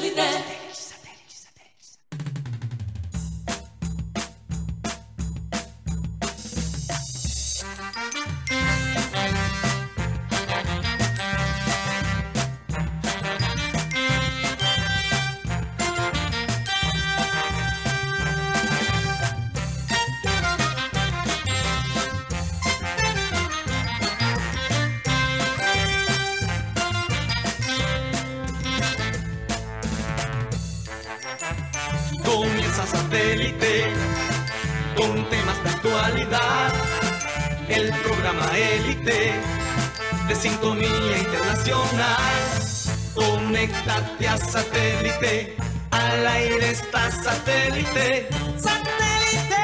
satélite. Programa élite de sintonía internacional. Conéctate a satélite. Al aire está satélite. ¡Satélite!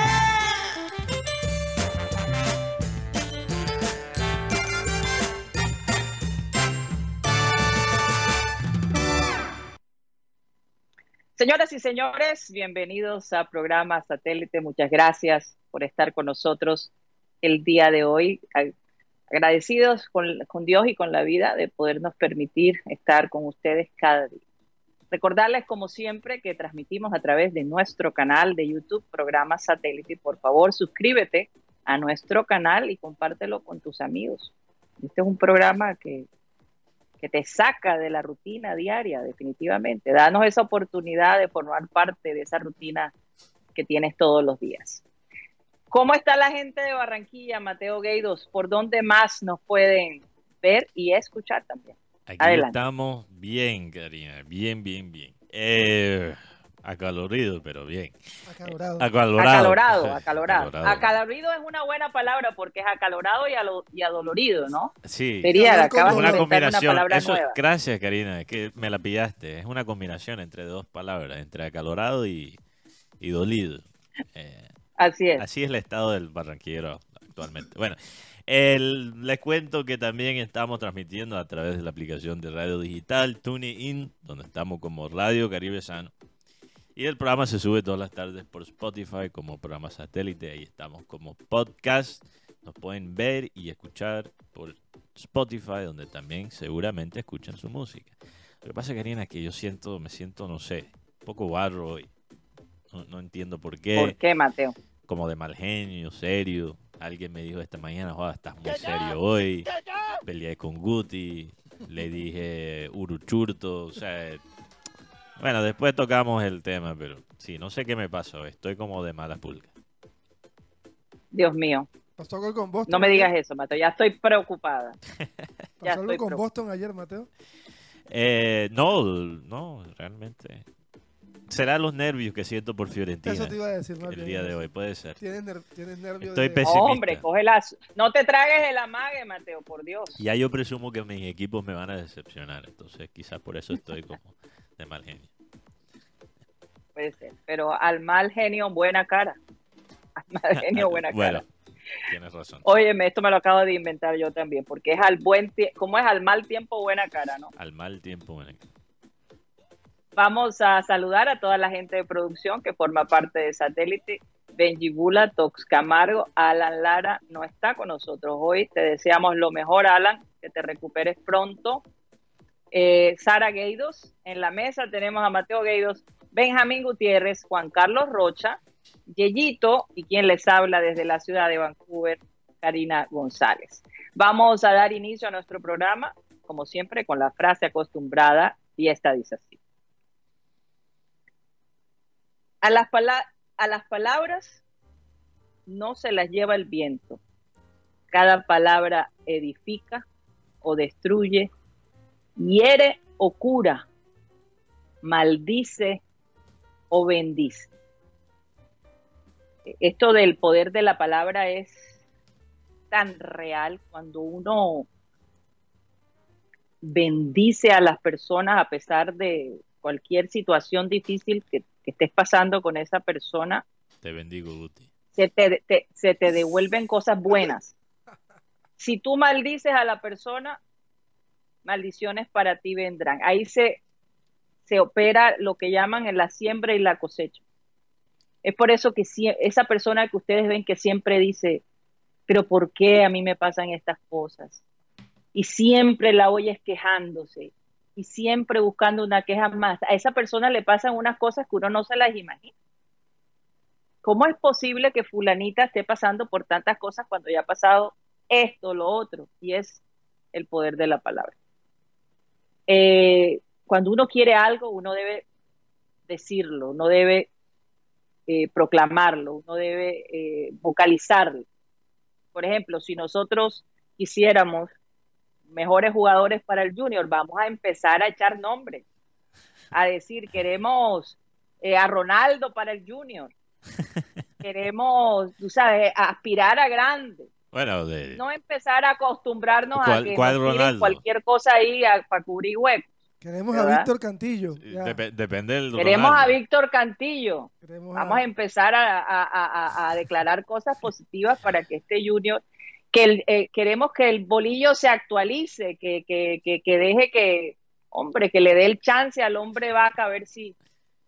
Señoras y señores, bienvenidos a programa Satélite. Muchas gracias por estar con nosotros el día de hoy. Agradecidos con, con, Dios y con la vida de podernos permitir estar con ustedes cada día. Recordarles, como siempre, que transmitimos a través de nuestro canal de YouTube, programa Satélite. Por favor, suscríbete a nuestro canal y compártelo con tus amigos. Este es un programa que que te saca de la rutina diaria, definitivamente. Danos esa oportunidad de formar parte de esa rutina que tienes todos los días. ¿Cómo está la gente de Barranquilla, Mateo Gueidos? ¿Por dónde más nos pueden ver y escuchar también? Aquí Adelante. estamos bien, Karina, bien, bien, bien. Eh, acalorido, pero bien. Acalorado. Acalorado. Acalorado, acalorado. Acalorido es una buena palabra porque es acalorado y, alo, y adolorido, ¿no? Sí. Sería, acabas una de combinación. Una palabra Eso, nueva. Gracias, Karina, es que me la pillaste. Es una combinación entre dos palabras, entre acalorado y, y dolido. Eh, así es. Así es el estado del barranquillero actualmente. Bueno, el, les cuento que también estamos transmitiendo a través de la aplicación de radio digital TuneIn, donde estamos como Radio Caribe Sano. Y el programa se sube todas las tardes por Spotify como programa satélite. Ahí estamos como podcast. Nos pueden ver y escuchar por Spotify, donde también seguramente escuchan su música. Lo que pasa, Karina, es que yo siento, me siento, no sé, un poco barro hoy. No, no entiendo por qué. ¿Por qué, Mateo? Como de mal genio, serio. Alguien me dijo esta mañana, Joder, estás muy serio hoy. Peleé con Guti. Le dije Uruchurto. O sea, bueno, después tocamos el tema, pero sí, no sé qué me pasó. Estoy como de mala pulga. Dios mío. ¿Pasó algo con Boston? No me digas eso, Mateo. Ya estoy preocupada. ¿Pasó algo con Boston ayer, Mateo? Eh, no, no, realmente. Será los nervios que siento por Fiorentina. Eso te iba a decir, El día de hoy, puede ser. ¿Tienes, ner tienes nervios Estoy de... pesimista. Hombre, cógela. No te tragues el amague, Mateo, por Dios. Ya yo presumo que mis equipos me van a decepcionar, entonces quizás por eso estoy como de mal genio. Puede ser, pero al mal genio, buena cara. Al mal genio, buena cara. bueno, tienes razón. Óyeme, esto me lo acabo de inventar yo también, porque es al buen tiempo, ¿cómo es al mal tiempo, buena cara, no? Al mal tiempo, buena cara. Vamos a saludar a toda la gente de producción que forma parte de Satélite. Benji Bula, Tox Camargo, Alan Lara no está con nosotros hoy. Te deseamos lo mejor, Alan, que te recuperes pronto. Eh, Sara Gueidos, en la mesa tenemos a Mateo Gueidos, Benjamín Gutiérrez, Juan Carlos Rocha, Yeyito y quien les habla desde la ciudad de Vancouver, Karina González. Vamos a dar inicio a nuestro programa, como siempre, con la frase acostumbrada y esta dice así. A las, a las palabras no se las lleva el viento. Cada palabra edifica o destruye, hiere o cura, maldice o bendice. Esto del poder de la palabra es tan real cuando uno bendice a las personas a pesar de cualquier situación difícil que, que estés pasando con esa persona. Te bendigo, Guti. Se te, te, se te devuelven cosas buenas. Si tú maldices a la persona, maldiciones para ti vendrán. Ahí se, se opera lo que llaman en la siembra y la cosecha. Es por eso que si, esa persona que ustedes ven que siempre dice, pero ¿por qué a mí me pasan estas cosas? Y siempre la oyes quejándose. Y siempre buscando una queja más. A esa persona le pasan unas cosas que uno no se las imagina. ¿Cómo es posible que fulanita esté pasando por tantas cosas cuando ya ha pasado esto, lo otro? Y es el poder de la palabra. Eh, cuando uno quiere algo, uno debe decirlo, uno debe eh, proclamarlo, uno debe eh, vocalizarlo. Por ejemplo, si nosotros quisiéramos mejores jugadores para el junior, vamos a empezar a echar nombres, a decir, queremos eh, a Ronaldo para el junior, queremos, tú sabes, aspirar a grande. Bueno, no empezar a acostumbrarnos a que cualquier cosa ahí para cubrir huecos. Queremos a Víctor Cantillo. depende del Queremos a Víctor Cantillo. Vamos a, empezar a, declarar cosas positivas para que este junior, que eh, queremos que el bolillo se actualice, que, que, que, deje que, hombre, que le dé el chance al hombre vaca a ver si,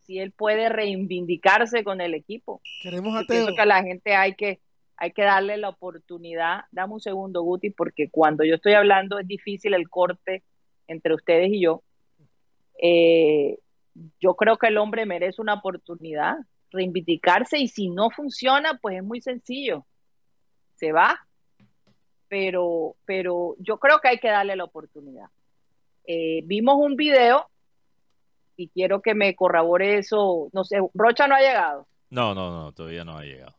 si él puede reivindicarse con el equipo. Queremos a Teo. que a la gente hay que, hay que darle la oportunidad. Dame un segundo, Guti, porque cuando yo estoy hablando es difícil el corte entre ustedes y yo eh, yo creo que el hombre merece una oportunidad, reivindicarse y si no funciona, pues es muy sencillo, se va. Pero, pero yo creo que hay que darle la oportunidad. Eh, vimos un video y quiero que me corrobore eso. No sé, Rocha no ha llegado. No, no, no, todavía no ha llegado.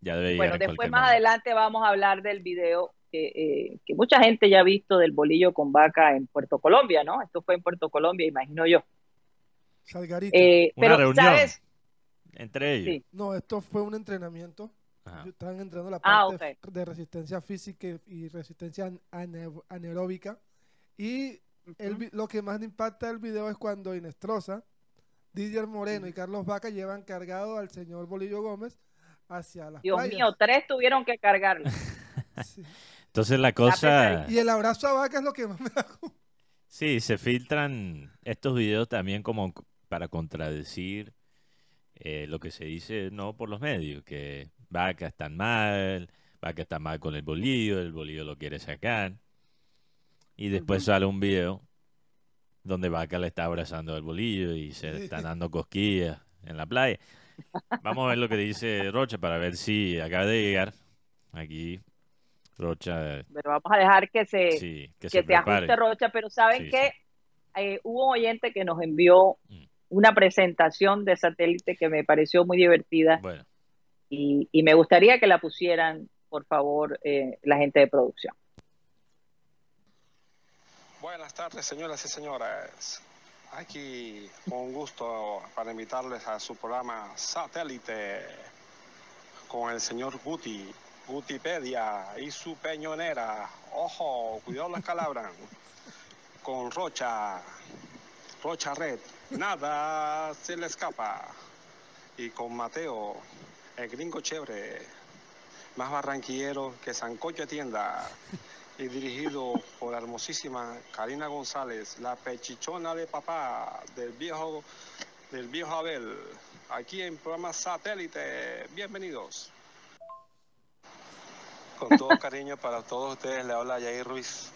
Ya debe bueno, después más adelante vamos a hablar del video eh, que, mucha gente ya ha visto del bolillo con vaca en Puerto Colombia, ¿no? Esto fue en Puerto Colombia, imagino yo. Eh, Una reunión entre ellos. No, esto fue un entrenamiento. Estaban entrenando la ah, parte de resistencia física y resistencia anaeróbica. Y lo que más impacta del video es cuando Inestrosa, Didier Moreno y Carlos Vaca llevan cargado al señor Bolillo Gómez hacia las Dios mío, tres tuvieron que cargarlo. Entonces la cosa... Y el abrazo a vaca es lo que más me da... Sí, se filtran estos videos también como para contradecir eh, lo que se dice no por los medios, que Vaca está mal, Vaca está mal con el bolillo, el bolillo lo quiere sacar. Y después sale un video donde Vaca le está abrazando al bolillo y se está dando cosquillas en la playa. Vamos a ver lo que dice Rocha para ver si acaba de llegar aquí Rocha. Pero vamos a dejar que se, que, se, ajuste Rocha, pero saben que eh, hubo un oyente que nos envió mm. una presentación de satélite que me pareció muy divertida. Y, me gustaría que la pusieran, por favor, eh, la gente de producción. Buenas tardes, señoras y señores. Aquí con gusto para invitarles a su programa Satélite con el señor Guti Wikipedia y su peñonera. Ojo, cuidado las calabras. Con Rocha, Rocha Red, nada se le escapa. Y con Mateo, el gringo chévere, más barranquillero que Sancocho Tienda. Y dirigido por la hermosísima Karina González, la pechichona de papá del viejo, del viejo Abel. Aquí en programa Satélite. Bienvenidos. Con todo cariño para todos ustedes, le habla Yair Ruiz,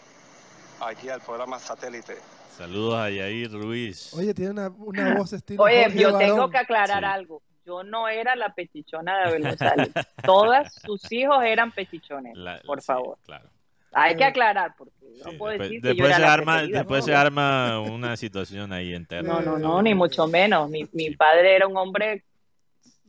aquí al programa Satélite. Saludos a Yair Ruiz. Oye, tiene una, una voz estilo. Oye, yo tengo que aclarar algo. Yo no era la pechichona de Abel González. Todas sus hijos eran pechichones, por favor. claro. Hay que aclarar, porque no puedo decir después, que yo se arma, Después se arma una situación ahí interna. No, no, no, ni mucho menos. Mi, mi padre era un hombre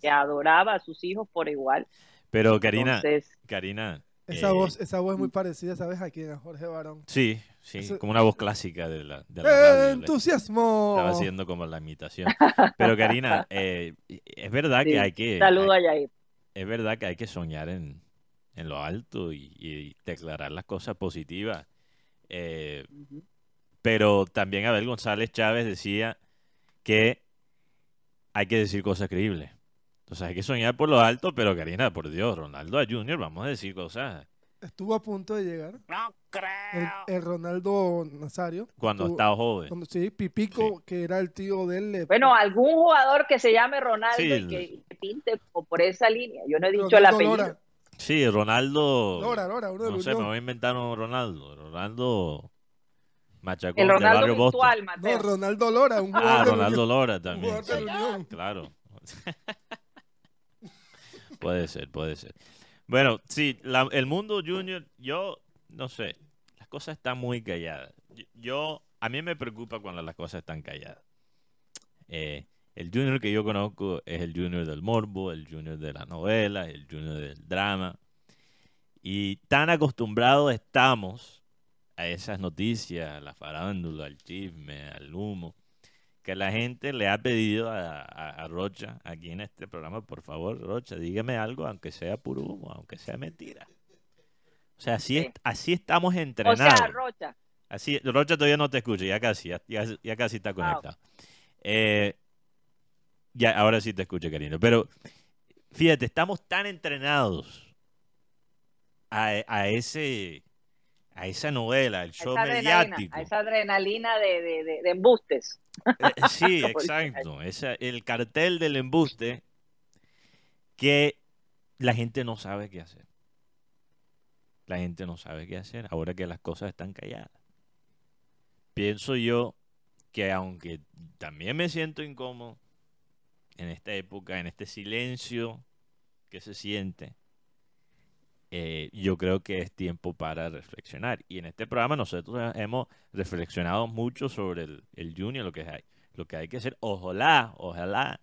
que adoraba a sus hijos por igual. Pero Karina, Karina, esa, voz, esa voz es muy parecida, ¿sabes? Aquí a Jorge Barón. Sí, sí, como una voz clásica de la, de la ¡Entusiasmo! Estaba haciendo como la imitación. Pero Karina, eh, es verdad que hay que... Saludo a Yair. Es verdad que hay que soñar en, en lo alto y, declarar las cosas positivas. Eh, pero también Abel González Chávez decía que hay que decir cosas creíbles. Entonces hay que soñar por lo alto, pero Karina, por Dios, Ronaldo a Junior, vamos a decir cosas. Estuvo a punto de llegar. No creo. El, Ronaldo Nazario. Cuando estaba joven. Cuando, sí, Pipico, que era el tío de él. Bueno, algún jugador que se llame Ronaldo y que pinte por esa línea. Yo no he dicho el apellido. Sí, Ronaldo. Lora, Lora, uno de No sé, me voy a inventar un Ronaldo. Ronaldo. Machacón el Ronaldo de virtual, Mateo. No, Ronaldo Lora, un jugador Ah, Ronaldo Lora también. Claro. puede ser, puede ser. Bueno, sí, el mundo junior, yo no sé, las cosas están muy calladas. Yo, a mí me preocupa cuando las cosas están calladas. Eh, el junior que yo conozco es el junior del morbo, el junior de la novela, el junior del drama. Y tan acostumbrados estamos a esas noticias, a la farándula, al chisme, al humo, que la gente le ha pedido a, Rocha aquí en este programa, por favor, Rocha, dígame algo, aunque sea puro humo, aunque sea mentira. O sea, así, así estamos entrenados. O sea, Rocha. Así, Rocha todavía no te escucha, ya casi, ya, casi está ah, conectado. Eh, ya, ahora sí te escucho, cariño. Pero fíjate, estamos tan entrenados a, ese a esa novela, el show mediático. A esa adrenalina de, embustes. Eh, eh, sí, exacto. el cartel del embuste que la gente no sabe qué hacer. La gente no sabe qué hacer ahora que las cosas están calladas. Pienso yo que aunque también me siento incómodo, en esta época, en este silencio que se siente, eh, yo creo que es tiempo para reflexionar. Y en este programa nosotros hemos reflexionado mucho sobre el, el Junior, lo que hay, lo que hay que hacer. Ojalá, ojalá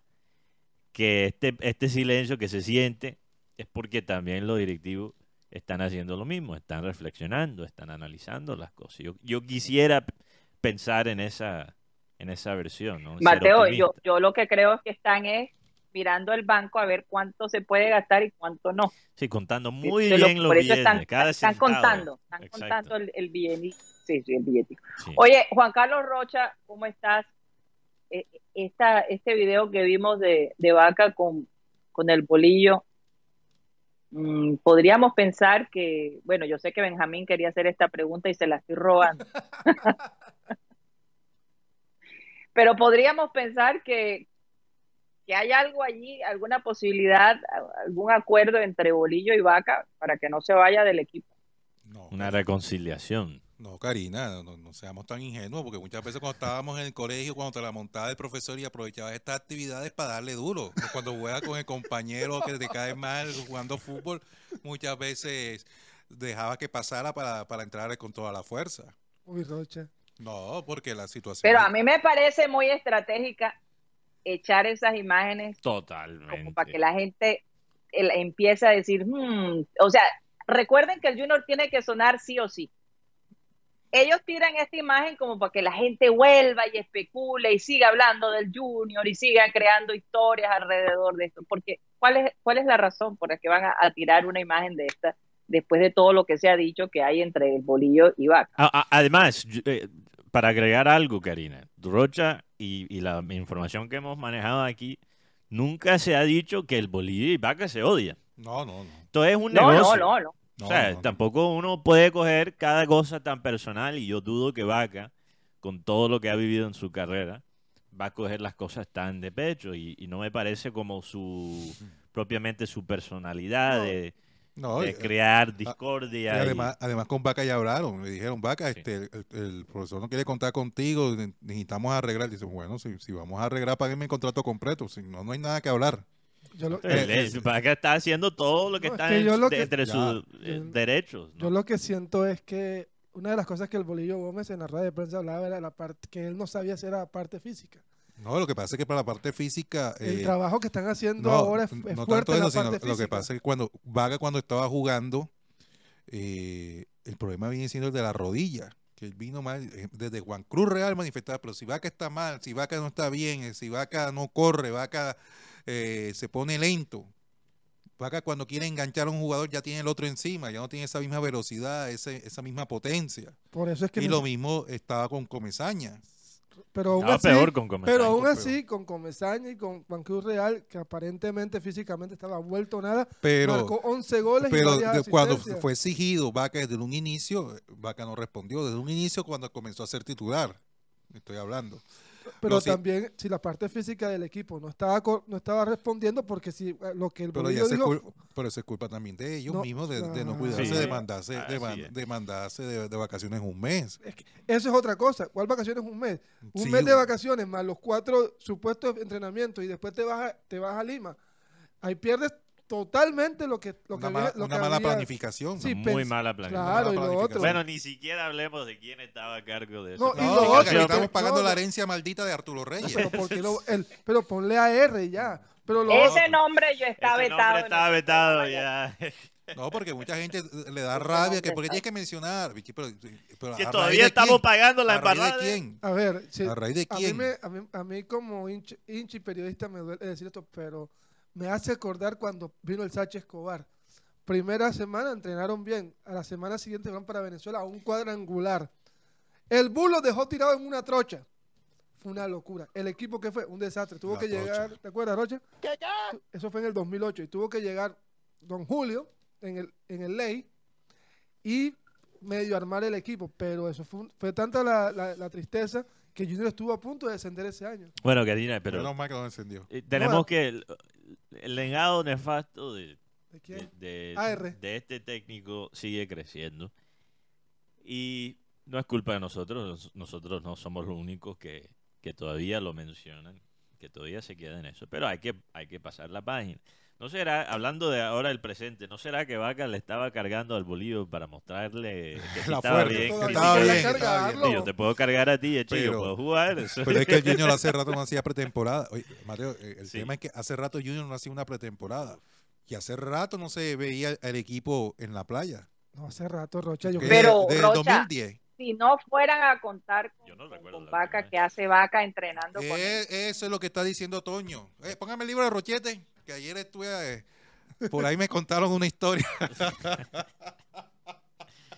que este, este silencio que se siente es porque también los directivos están haciendo lo mismo, están reflexionando, están analizando las cosas. Yo, yo quisiera pensar en esa, en esa versión. ¿no? Mateo, yo, yo lo que creo es que están es mirando el banco a ver cuánto se puede gastar y cuánto no. Sí, contando muy bien los billetes. Están, están contando, están contando el, el billete. Sí, sí, el billete. Oye, Juan Carlos Rocha, ¿cómo estás? Eh, esta, este video que vimos de, de Vaca con, con el bolillo, mm, podríamos pensar que, bueno, yo sé que Benjamín quería hacer esta pregunta y se la estoy robando. Pero podríamos pensar que, que hay algo allí, alguna posibilidad, algún acuerdo entre Bolillo y Vaca para que no se vaya del equipo. Una reconciliación. No, Karina, no, seamos tan ingenuos, porque muchas veces cuando estábamos en el colegio, cuando te la montaba el profesor y aprovechabas estas actividades para darle duro, cuando juegas con el compañero que te cae mal jugando fútbol, muchas veces dejaba que pasara para, para entrar con toda la fuerza. Uy, Rocha. No, porque la situación. Pero a mí me parece muy estratégica echar esas imágenes. Totalmente. Como para que la gente empiece a decir, hmm", o sea, recuerden que el Junior tiene que sonar sí o sí. Ellos tiran esta imagen como para que la gente vuelva y especule y siga hablando del Junior y siga creando historias alrededor de esto. Porque, ¿cuál es, cuál es la razón por la que van a, tirar una imagen de esta después de todo lo que se ha dicho que hay entre el bolillo y Vaca? Además, eh, para agregar algo, Karina, Rocha y, la información que hemos manejado aquí, nunca se ha dicho que el Bolivia y Vaca se odian. No, no, no. Esto es un negocio. No, no, no. O sea, tampoco uno puede coger cada cosa tan personal y yo dudo que Vaca, con todo lo que ha vivido en su carrera, va a coger las cosas tan de pecho y, y no me parece como su propiamente su personalidad de de eh, crear discordia. Y además, además con Vaca ya hablaron, le dijeron, Vaca, este, el, profesor no quiere contar contigo, necesitamos arreglar. Dicen, bueno, si, si vamos a arreglar, páguenme el contrato completo, si no, no hay nada que hablar. Eh, Vaca está haciendo todo lo que está entre sus eh, derechos. Yo lo que siento es que una de las cosas que el Bolillo Gómez en la radio de prensa hablaba era la parte que él no sabía hacer la parte física. No, lo que pasa es que para la parte física... El eh, trabajo que están haciendo ahora es, no fuerte tanto eso, sino Lo que pasa es que cuando Vaga cuando estaba jugando, eh, el problema viene siendo el de la rodilla. Que él vino mal, eh, desde Juan Cruz Real manifestaba, pero si Vaca está mal, si Vaca no está bien, si Vaca no corre, Vaca se pone lento. Vaca cuando quiere enganchar a un jugador ya tiene el otro encima, ya no tiene esa misma velocidad, esa misma potencia. Por eso es que y lo mismo estaba con Comesaña pero aún así, peor con Pero aún así, con Comesaña y con Juan Cruz Real, que aparentemente físicamente estaba vuelto nada, pero, marcó 11 goles pero cuando fue exigido Vaca desde un inicio, Vaca no respondió. Desde un inicio cuando comenzó a ser titular, estoy hablando. Pero también si la parte física del equipo no estaba no estaba respondiendo porque si eh, lo que el pero, ya dijo, pero eso es culpa también de ellos mismos de, no cuidarse, de mandarse, de, mandarse de, vacaciones un mes. eso es otra cosa. ¿Cuál vacaciones un mes? Un mes de vacaciones más los cuatro supuestos entrenamientos y después te vas a, te vas a Lima. Ahí pierdes totalmente lo que lo una, que una mala planificación muy mala planificación. bueno ni siquiera hablemos de quién estaba a cargo de eso no, estamos pagando la herencia maldita de Arturo Reyes pero, ponle a R ya pero ese nombre yo estaba vetado estaba vetado ya no, porque mucha gente le da rabia que porque tienes que mencionar. Pero, que todavía estamos pagando la embarrada. ¿A de quién? A ver, ¿a raíz de quién? A mí, a mí, como hinchi periodista me duele decir esto, pero me hace acordar cuando vino el Sánchez Escobar. Primera semana entrenaron bien, a la semana siguiente van para Venezuela a un cuadrangular. El bulo dejó tirado en una trocha. Fue una locura. El equipo que fue un desastre. Tuvo que llegar, ¿te acuerdas, Rocha? Eso fue en el 2008 y tuvo que llegar Don Julio en el, en el ley y medio armar el equipo. Pero eso fue, fue tanta la, la tristeza que Junior estuvo a punto de descender ese año. Bueno, Karina, pero. No más que no descendió. Eh, tenemos que. El, legado nefasto de. ¿De, de, este técnico sigue creciendo. Y no es culpa de nosotros. Nosotros no somos los únicos que, que todavía lo mencionan. Que todavía se queda en eso. Pero hay que, hay que pasar la página. ¿No será, hablando de ahora el presente, ¿no será que Vaca le estaba cargando al Bolívar para mostrarle que estaba bien? Estaba bien, Yo te puedo cargar a ti, hecho, yo puedo jugar. Pero es que el Junior hace rato no hacía pretemporada. Oye, Mateo, eh, el tema es que hace rato Junior no hacía una pretemporada. Y hace rato no se veía el equipo en la playa. No, hace rato, Rocha. Yo Pero, desde 2010 si no fueran a contar con, Vaca, que hace Vaca entrenando con eh, Eso es lo que está diciendo Toño. Eh, póngame el libro de Rochete que ayer estuve, eh, por ahí me contaron una historia.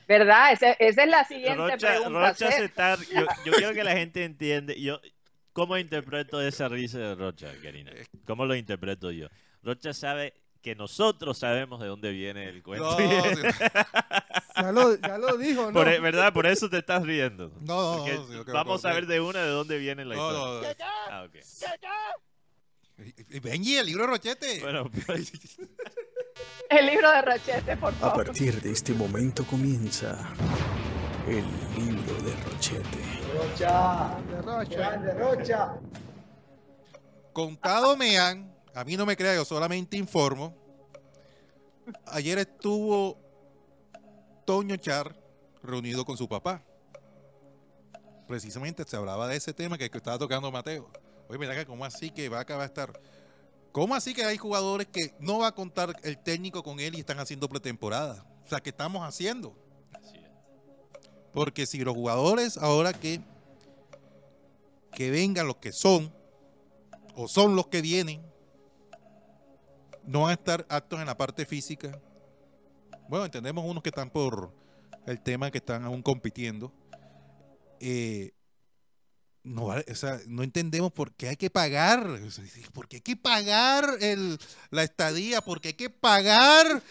¿Verdad? Esa, es la siguiente pregunta. yo, quiero que la gente entiende. Yo, ¿Cómo interpreto esa risa de Rocha, Karina? ¿Cómo lo interpreto yo? Rocha sabe que nosotros sabemos de dónde viene el cuento. ya, lo, ya, lo, dijo, ¿no? Por, ¿Verdad? Por eso te estás riendo. No, no, no Vamos a ver de una de dónde viene la historia. Ah. Benji, el libro de Rochete. Pues. el libro de Rochete, por favor. A partir de este momento comienza el libro de Rochete. Rocha, de Rocha, de Rocha. Contado me han, a mí no me crea, yo solamente informo. Ayer estuvo Toño Char reunido con su papá. Precisamente se hablaba de ese tema que estaba tocando Mateo. Oye, mira, ¿cómo así que Vaca va a estar? ¿Cómo así que hay jugadores que no va a contar el técnico con él y están haciendo pretemporada? O sea, ¿qué estamos haciendo? Porque si los jugadores ahora que, que vengan los que son, o son los que vienen, no van a estar aptos en la parte física. Bueno, entendemos unos que están por el tema que están aún compitiendo. Eh, no, o sea, no entendemos por qué hay que pagar, por qué hay que pagar el, la estadía, por qué hay que pagar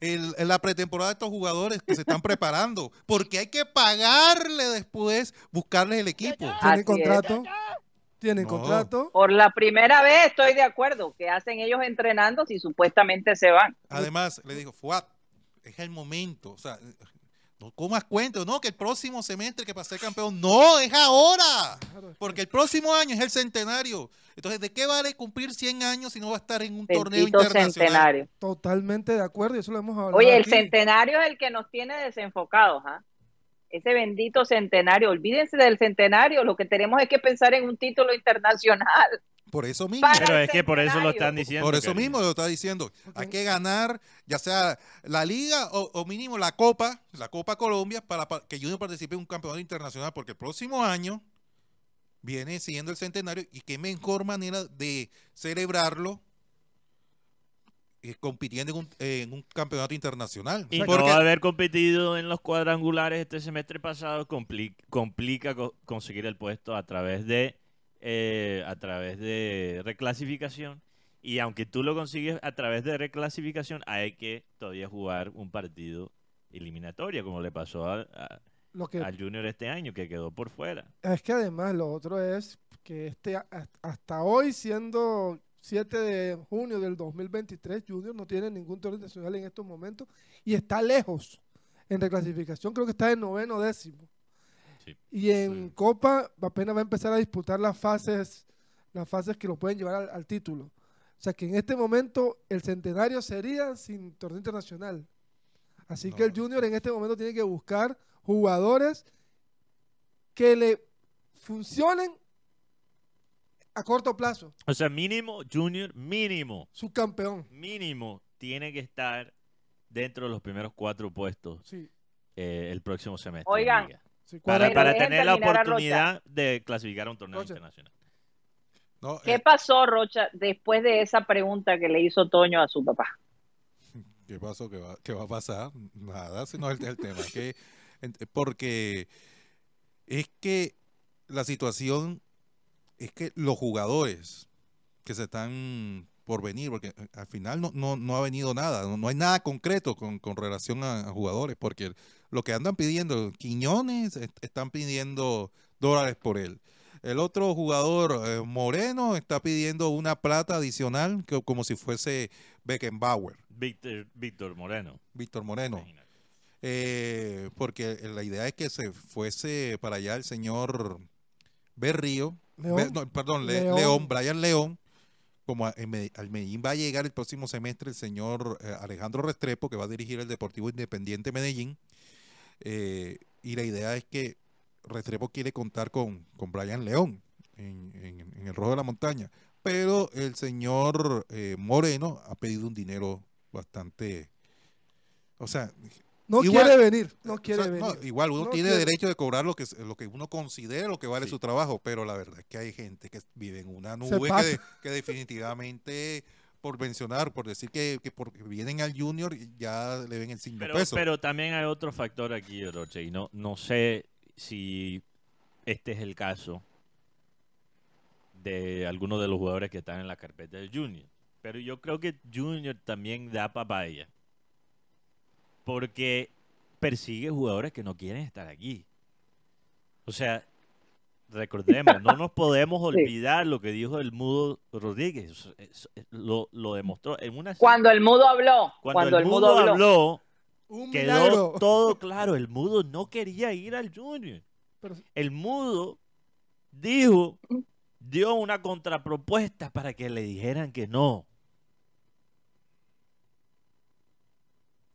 el, la pretemporada de estos jugadores que se están preparando, por qué hay que pagarle después, buscarles el equipo. ¿Tienen contrato? ¿Tienen contrato? Por la primera vez estoy de acuerdo, que hacen ellos entrenando si supuestamente se van. Además, le digo, Fuat, es el momento, o sea, no comas cuento, no, que el próximo semestre que pase campeón, no, es ahora, porque el próximo año es el centenario. Entonces, ¿de qué vale cumplir 100 años si no va a estar en un torneo internacional? Centenario. Totalmente de acuerdo, y eso lo hemos hablado. Oye, el centenario es el que nos tiene desenfocados, ¿ah? Ese bendito centenario, olvídense del centenario, lo que tenemos es que pensar en un título internacional. Por eso mismo. Pero es que por eso lo están diciendo. Por eso mismo lo está diciendo. Hay que ganar, ya sea la liga o, mínimo la Copa, la Copa Colombia, para, que Junior participe en un campeonato internacional, porque el próximo año viene siendo el centenario y qué mejor manera de celebrarlo compitiendo en un, campeonato internacional. Y no haber competido en los cuadrangulares este semestre pasado complica conseguir el puesto a través de eh, a través de reclasificación. Y aunque tú lo consigues a través de reclasificación, hay que todavía jugar un partido eliminatorio, como le pasó a, lo que, al Junior este año, que quedó por fuera. Es que además lo otro es que este hasta hoy, siendo 7 de junio del 2023, Junior no tiene ningún torneo nacional en estos momentos y está lejos en reclasificación, creo que está en noveno décimo. Y en Copa apenas va a empezar a disputar las fases, las fases que lo pueden llevar al, título. O sea que en este momento el centenario sería sin torneo internacional. Así que el Junior en este momento tiene que buscar jugadores que le funcionen a corto plazo. O sea, mínimo, Junior, mínimo. Subcampeón. Mínimo, tiene que estar dentro de los primeros cuatro puestos sí. Eh, el próximo semestre. Oigan, para, tener la oportunidad de clasificar a un torneo internacional. ¿Qué eh, pasó, Rocha, después de esa pregunta que le hizo Toño a su papá? ¿Qué pasó? ¿Qué va, a pasar? Nada, si no es el, tema. que, porque es que la situación es que los jugadores que se están por venir, porque eh, al final no, no, no ha venido nada, no, hay nada concreto con, con relación a, jugadores, porque lo que andan pidiendo, Quiñones, están pidiendo dólares por él. El otro jugador, eh, Moreno, está pidiendo una plata adicional que, como si fuese Beckenbauer. Víctor, Víctor Moreno. Víctor Moreno. Eh, porque la idea es que se fuese para allá el señor Berrío, perdón, León. Brian León, como al Medellín va a llegar el próximo semestre el señor eh, Alejandro Restrepo, que va a dirigir el Deportivo Independiente Medellín, eh, y la idea es que Restrepo quiere contar con, con Brian León en, el Rojo de la Montaña, pero el señor eh, Moreno ha pedido un dinero bastante, o sea, no quiere venir, no quiere venir. igual uno tiene derecho de cobrar lo que, lo que uno considere lo que vale su trabajo, pero la verdad es que hay gente que vive en una nube que, definitivamente por mencionar, por decir que, porque vienen al junior ya le ven el signo pero, peso. Pero también hay otro factor aquí, Roche, y no, no sé si este es el caso de algunos de los jugadores que están en la carpeta del junior. Pero yo creo que junior también da papaya porque persigue jugadores que no quieren estar aquí. O sea, recordemos, no nos podemos olvidar lo que dijo el mudo Rodríguez. Lo, demostró en una. Cuando el mudo habló. Cuando, el, mudo, habló, quedó todo claro. El mudo no quería ir al Junior. El mudo dijo, dio una contrapropuesta para que le dijeran que no.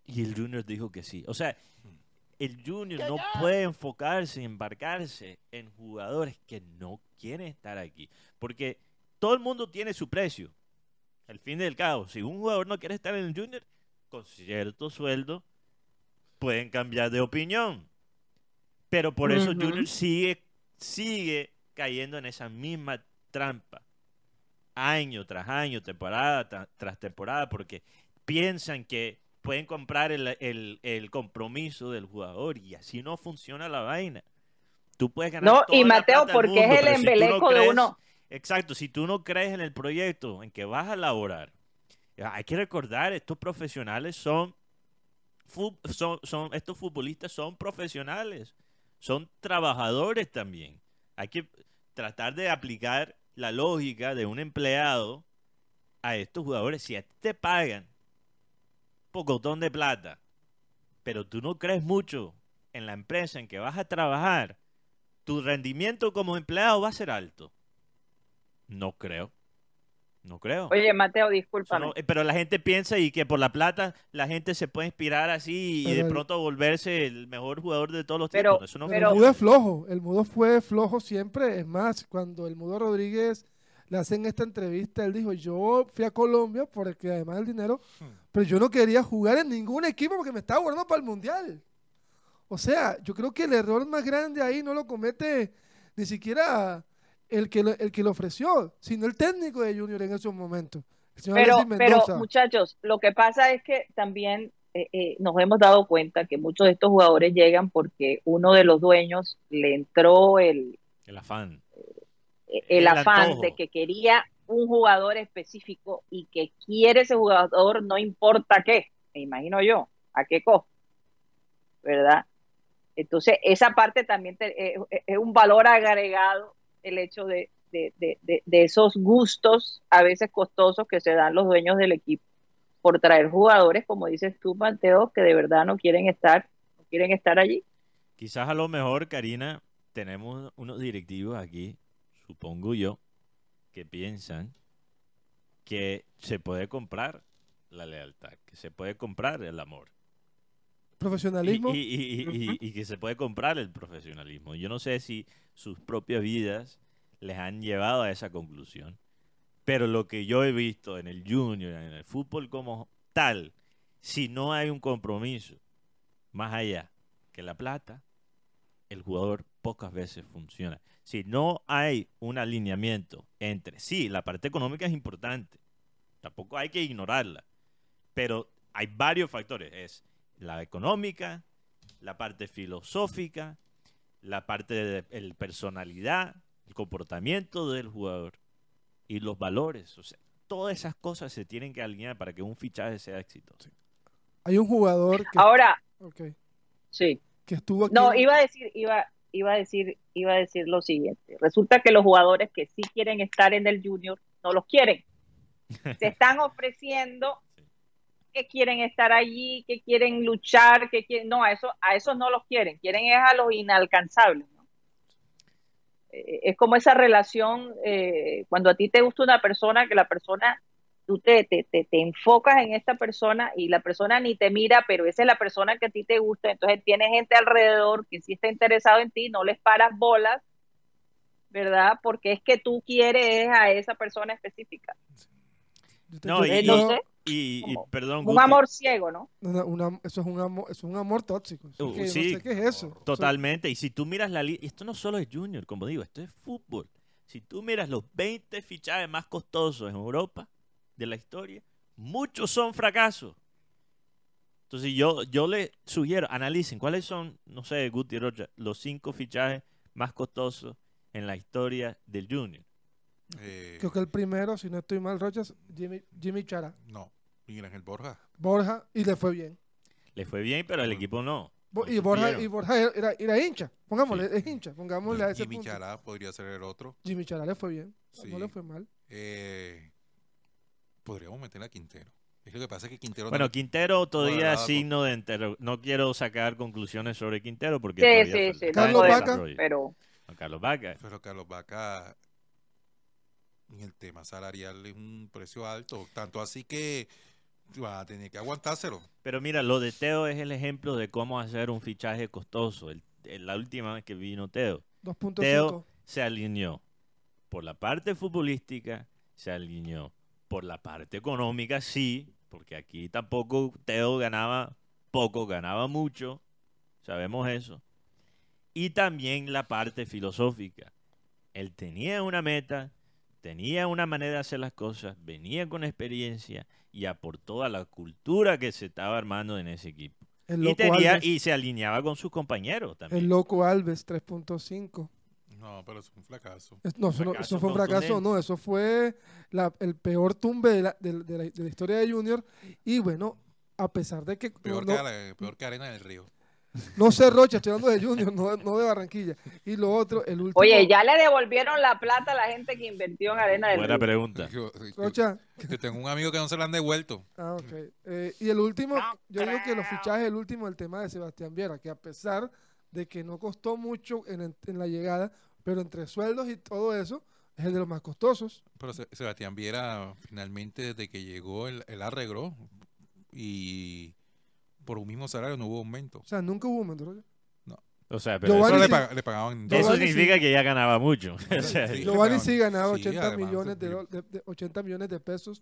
Y el Junior dijo que sí. O sea, el Junior no puede enfocarse, embarcarse en jugadores que no quieren estar aquí. Porque todo el mundo tiene su precio. Al fin del cabo, si un jugador no quiere estar en el Junior, con cierto sueldo, pueden cambiar de opinión. Pero por eso Junior sigue, sigue cayendo en esa misma trampa. Año tras año, temporada tras temporada, porque piensan que pueden comprar el, compromiso del jugador y así no funciona la vaina. Tú puedes ganar. No, y Mateo, porque es el embeleco de uno. Exacto, si tú no crees en el proyecto en que vas a laborar, hay que recordar, estos profesionales son, son, son, estos futbolistas son profesionales, son trabajadores también. Hay que tratar de aplicar la lógica de un empleado a estos jugadores. Si a ti te pagan pocotón de plata, pero tú no crees mucho en la empresa en que vas a trabajar, tu rendimiento como empleado va a ser alto. No creo. No creo. Oye, Mateo, disculpa eh, pero la gente piensa y que por la plata la gente se puede inspirar así y de pronto volverse el mejor jugador de todos los tiempos. el mudo es flojo. El mudo fue flojo siempre. Es más, cuando el mudo Rodríguez le hacen esta entrevista, él dijo, yo fui a Colombia porque además del dinero, hmm. pero yo no quería jugar en ningún equipo porque me estaba guardando para el Mundial. O sea, yo creo que el error más grande ahí no lo comete ni siquiera el que lo, el que lo ofreció, sino el técnico de Junior en esos momentos. Pero, pero muchachos, lo que pasa es que también eh, eh, nos hemos dado cuenta que muchos de estos jugadores llegan porque uno de los dueños le entró el, el afán el, afán de que quería un jugador específico y que quiere ese jugador no importa qué, me imagino yo, a qué costo, ¿verdad? Entonces, esa parte también eh, eh, es un valor agregado el hecho de, esos gustos a veces costosos que se dan los dueños del equipo por traer jugadores, como dices tú, Mateo, que de verdad no quieren estar, no quieren estar allí. Quizás a lo mejor, Karina, tenemos unos directivos aquí, supongo yo, que piensan que se puede comprar la lealtad, que se puede comprar el amor. Profesionalismo. Y, que se puede comprar el profesionalismo. Yo no sé si sus propias vidas les han llevado a esa conclusión. Pero lo que yo he visto en el junior, en el fútbol como tal, si no hay un compromiso más allá que la plata, el jugador pocas veces funciona. Si no hay un alineamiento entre, sí, la parte económica es importante, tampoco hay que ignorarla, pero hay varios factores. Es la económica, la parte filosófica, la parte de la personalidad, el comportamiento del jugador y los valores. O sea, todas esas cosas se tienen que alinear para que un fichaje sea exitoso. Hay un jugador que... Ahora... Sí. Que estuvo No, iba a decir, iba, iba a decir, iba a decir lo siguiente. Resulta que los jugadores que sí quieren estar en el junior no los quieren. Se están ofreciendo que quieren estar allí, que quieren luchar, que quieren, no, a eso, a esos no los quieren, quieren es a los inalcanzables. Eh, es como esa relación, eh, cuando a ti te gusta una persona, que la persona, tú te, te, te, enfocas en esta persona y la persona ni te mira, pero esa es la persona que a ti te gusta, entonces tienes gente alrededor que sí está interesado en ti, no les paras bolas, ¿verdad? Porque es que tú quieres a esa persona específica. No, y, y, perdón. Un amor ciego, ¿no? eso, es un amor, es un amor tóxico. Uh, sí, qué es eso. Totalmente. Y si tú miras la lista, esto no solo es Junior, como digo, esto es fútbol. Si tú miras los 20 fichajes más costosos en Europa de la historia, muchos son fracasos. Entonces yo, yo les sugiero, analicen cuáles son, no sé, Guti Rocha, los cinco fichajes más costosos en la historia del Junior. Eh, Creo que el primero, si no estoy mal, Rochas, Jimmy, Jimmy Chara. No, Miguel Ángel Borja. Borja, y le fue bien. Le fue bien, pero el equipo no. y, Borja, y Borja era, era hincha. Pongámosle, es hincha. Pongámosle a ese Jimmy Chara podría ser el otro. Jimmy Chara le fue bien. No le fue mal. Eh, podríamos meter a Quintero. Es lo que pasa que Quintero. Bueno, Quintero todavía es signo de entero. No quiero sacar conclusiones sobre Quintero porque. Sí, sí, sí. Carlos Vaca. Pero. Carlos Vaca. Pero Carlos Vaca en el tema salarial es un precio alto, tanto así que va a tener que aguantárselo. Pero mira, lo de Teo es el ejemplo de cómo hacer un fichaje costoso. El, la última vez que vino Teo, Teo se alineó por la parte futbolística, se alineó por la parte económica, sí, porque aquí tampoco Teo ganaba poco, ganaba mucho, sabemos eso. Y también la parte filosófica. Él tenía una meta, tenía una manera de hacer las cosas, venía con experiencia y aportó a la cultura que se estaba armando en ese equipo. y, tenía, y se alineaba con sus compañeros también. El loco Alves 3.5. No, pero eso fue un fracaso. no, eso, fue un fracaso, no, eso fue el peor tumbe de la, de, la, historia de Junior. Y bueno, a pesar de que... Peor, que, peor que Arena del Río. No sé, Rocha, estoy hablando de Junior, no, de Barranquilla. Y lo otro, el último. Oye, ya le devolvieron la plata a la gente que invirtió en Arena del Buena pregunta. Rocha. Que tengo un amigo que no se lo han devuelto. Ah, ok. Eh, y el último, yo digo que los fichajes, el último, el tema de Sebastián Viera, que a pesar de que no costó mucho en, la llegada, pero entre sueldos y todo eso, es el de los más costosos. Pero Sebastián Viera, finalmente, desde que llegó, él, él arregló. Y por un mismo salario no hubo aumento. O sea, nunca hubo aumento, ¿no? No. O sea, pero eso, le, pagaban. Eso significa que ya ganaba mucho. Giovanni sí ganaba 80, millones de, 80 millones de pesos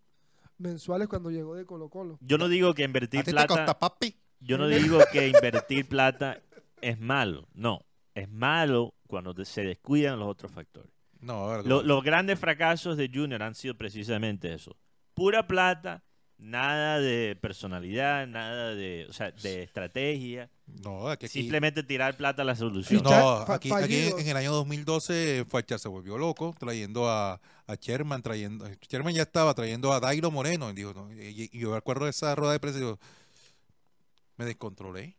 mensuales cuando llegó de Colo Colo. Yo no digo que invertir plata. papi? Yo no digo que invertir plata es malo. No, es malo cuando se descuidan los otros factores. No, los grandes fracasos de Junior han sido precisamente eso. Pura plata nada de personalidad, nada de, o sea, de estrategia. No, aquí, Simplemente tirar plata a la solución. No, aquí, en el año 2012 Facha se volvió loco trayendo a, a Sherman, trayendo, Sherman ya estaba trayendo a Dairo Moreno. Y, dijo, y, yo me acuerdo de esa rueda de prensa me descontrolé.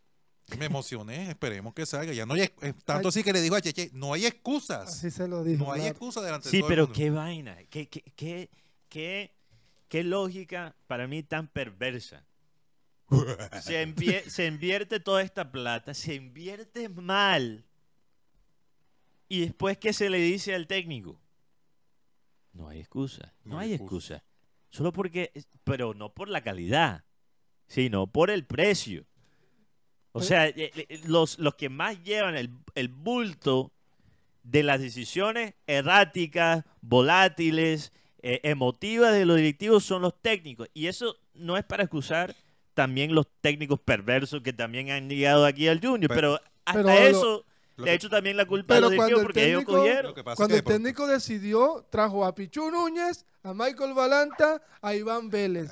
Me emocioné, esperemos que salga. Ya no hay, tanto así que le dijo a Cheche, no hay excusas. Así se lo dijo. No hay excusas delante sí, de todo pero qué vaina, qué, qué, qué, qué, qué lógica para mí tan perversa. se, se invierte toda esta plata, se invierte mal. Y después, ¿qué se le dice al técnico? No hay excusa, no, hay excusa. Solo porque, pero no por la calidad, sino por el precio. O sea, eh, eh, los, los que más llevan el, el bulto de las decisiones erráticas, volátiles, eh, emotivas de los directivos son los técnicos. Y eso no es para excusar también los técnicos perversos que también han llegado aquí al Junior, pero, hasta eso ha hecho también la culpa a los directivos porque ellos cogieron. Cuando el técnico decidió, trajo a Pichu Núñez, a Michael Valanta, a Iván Vélez.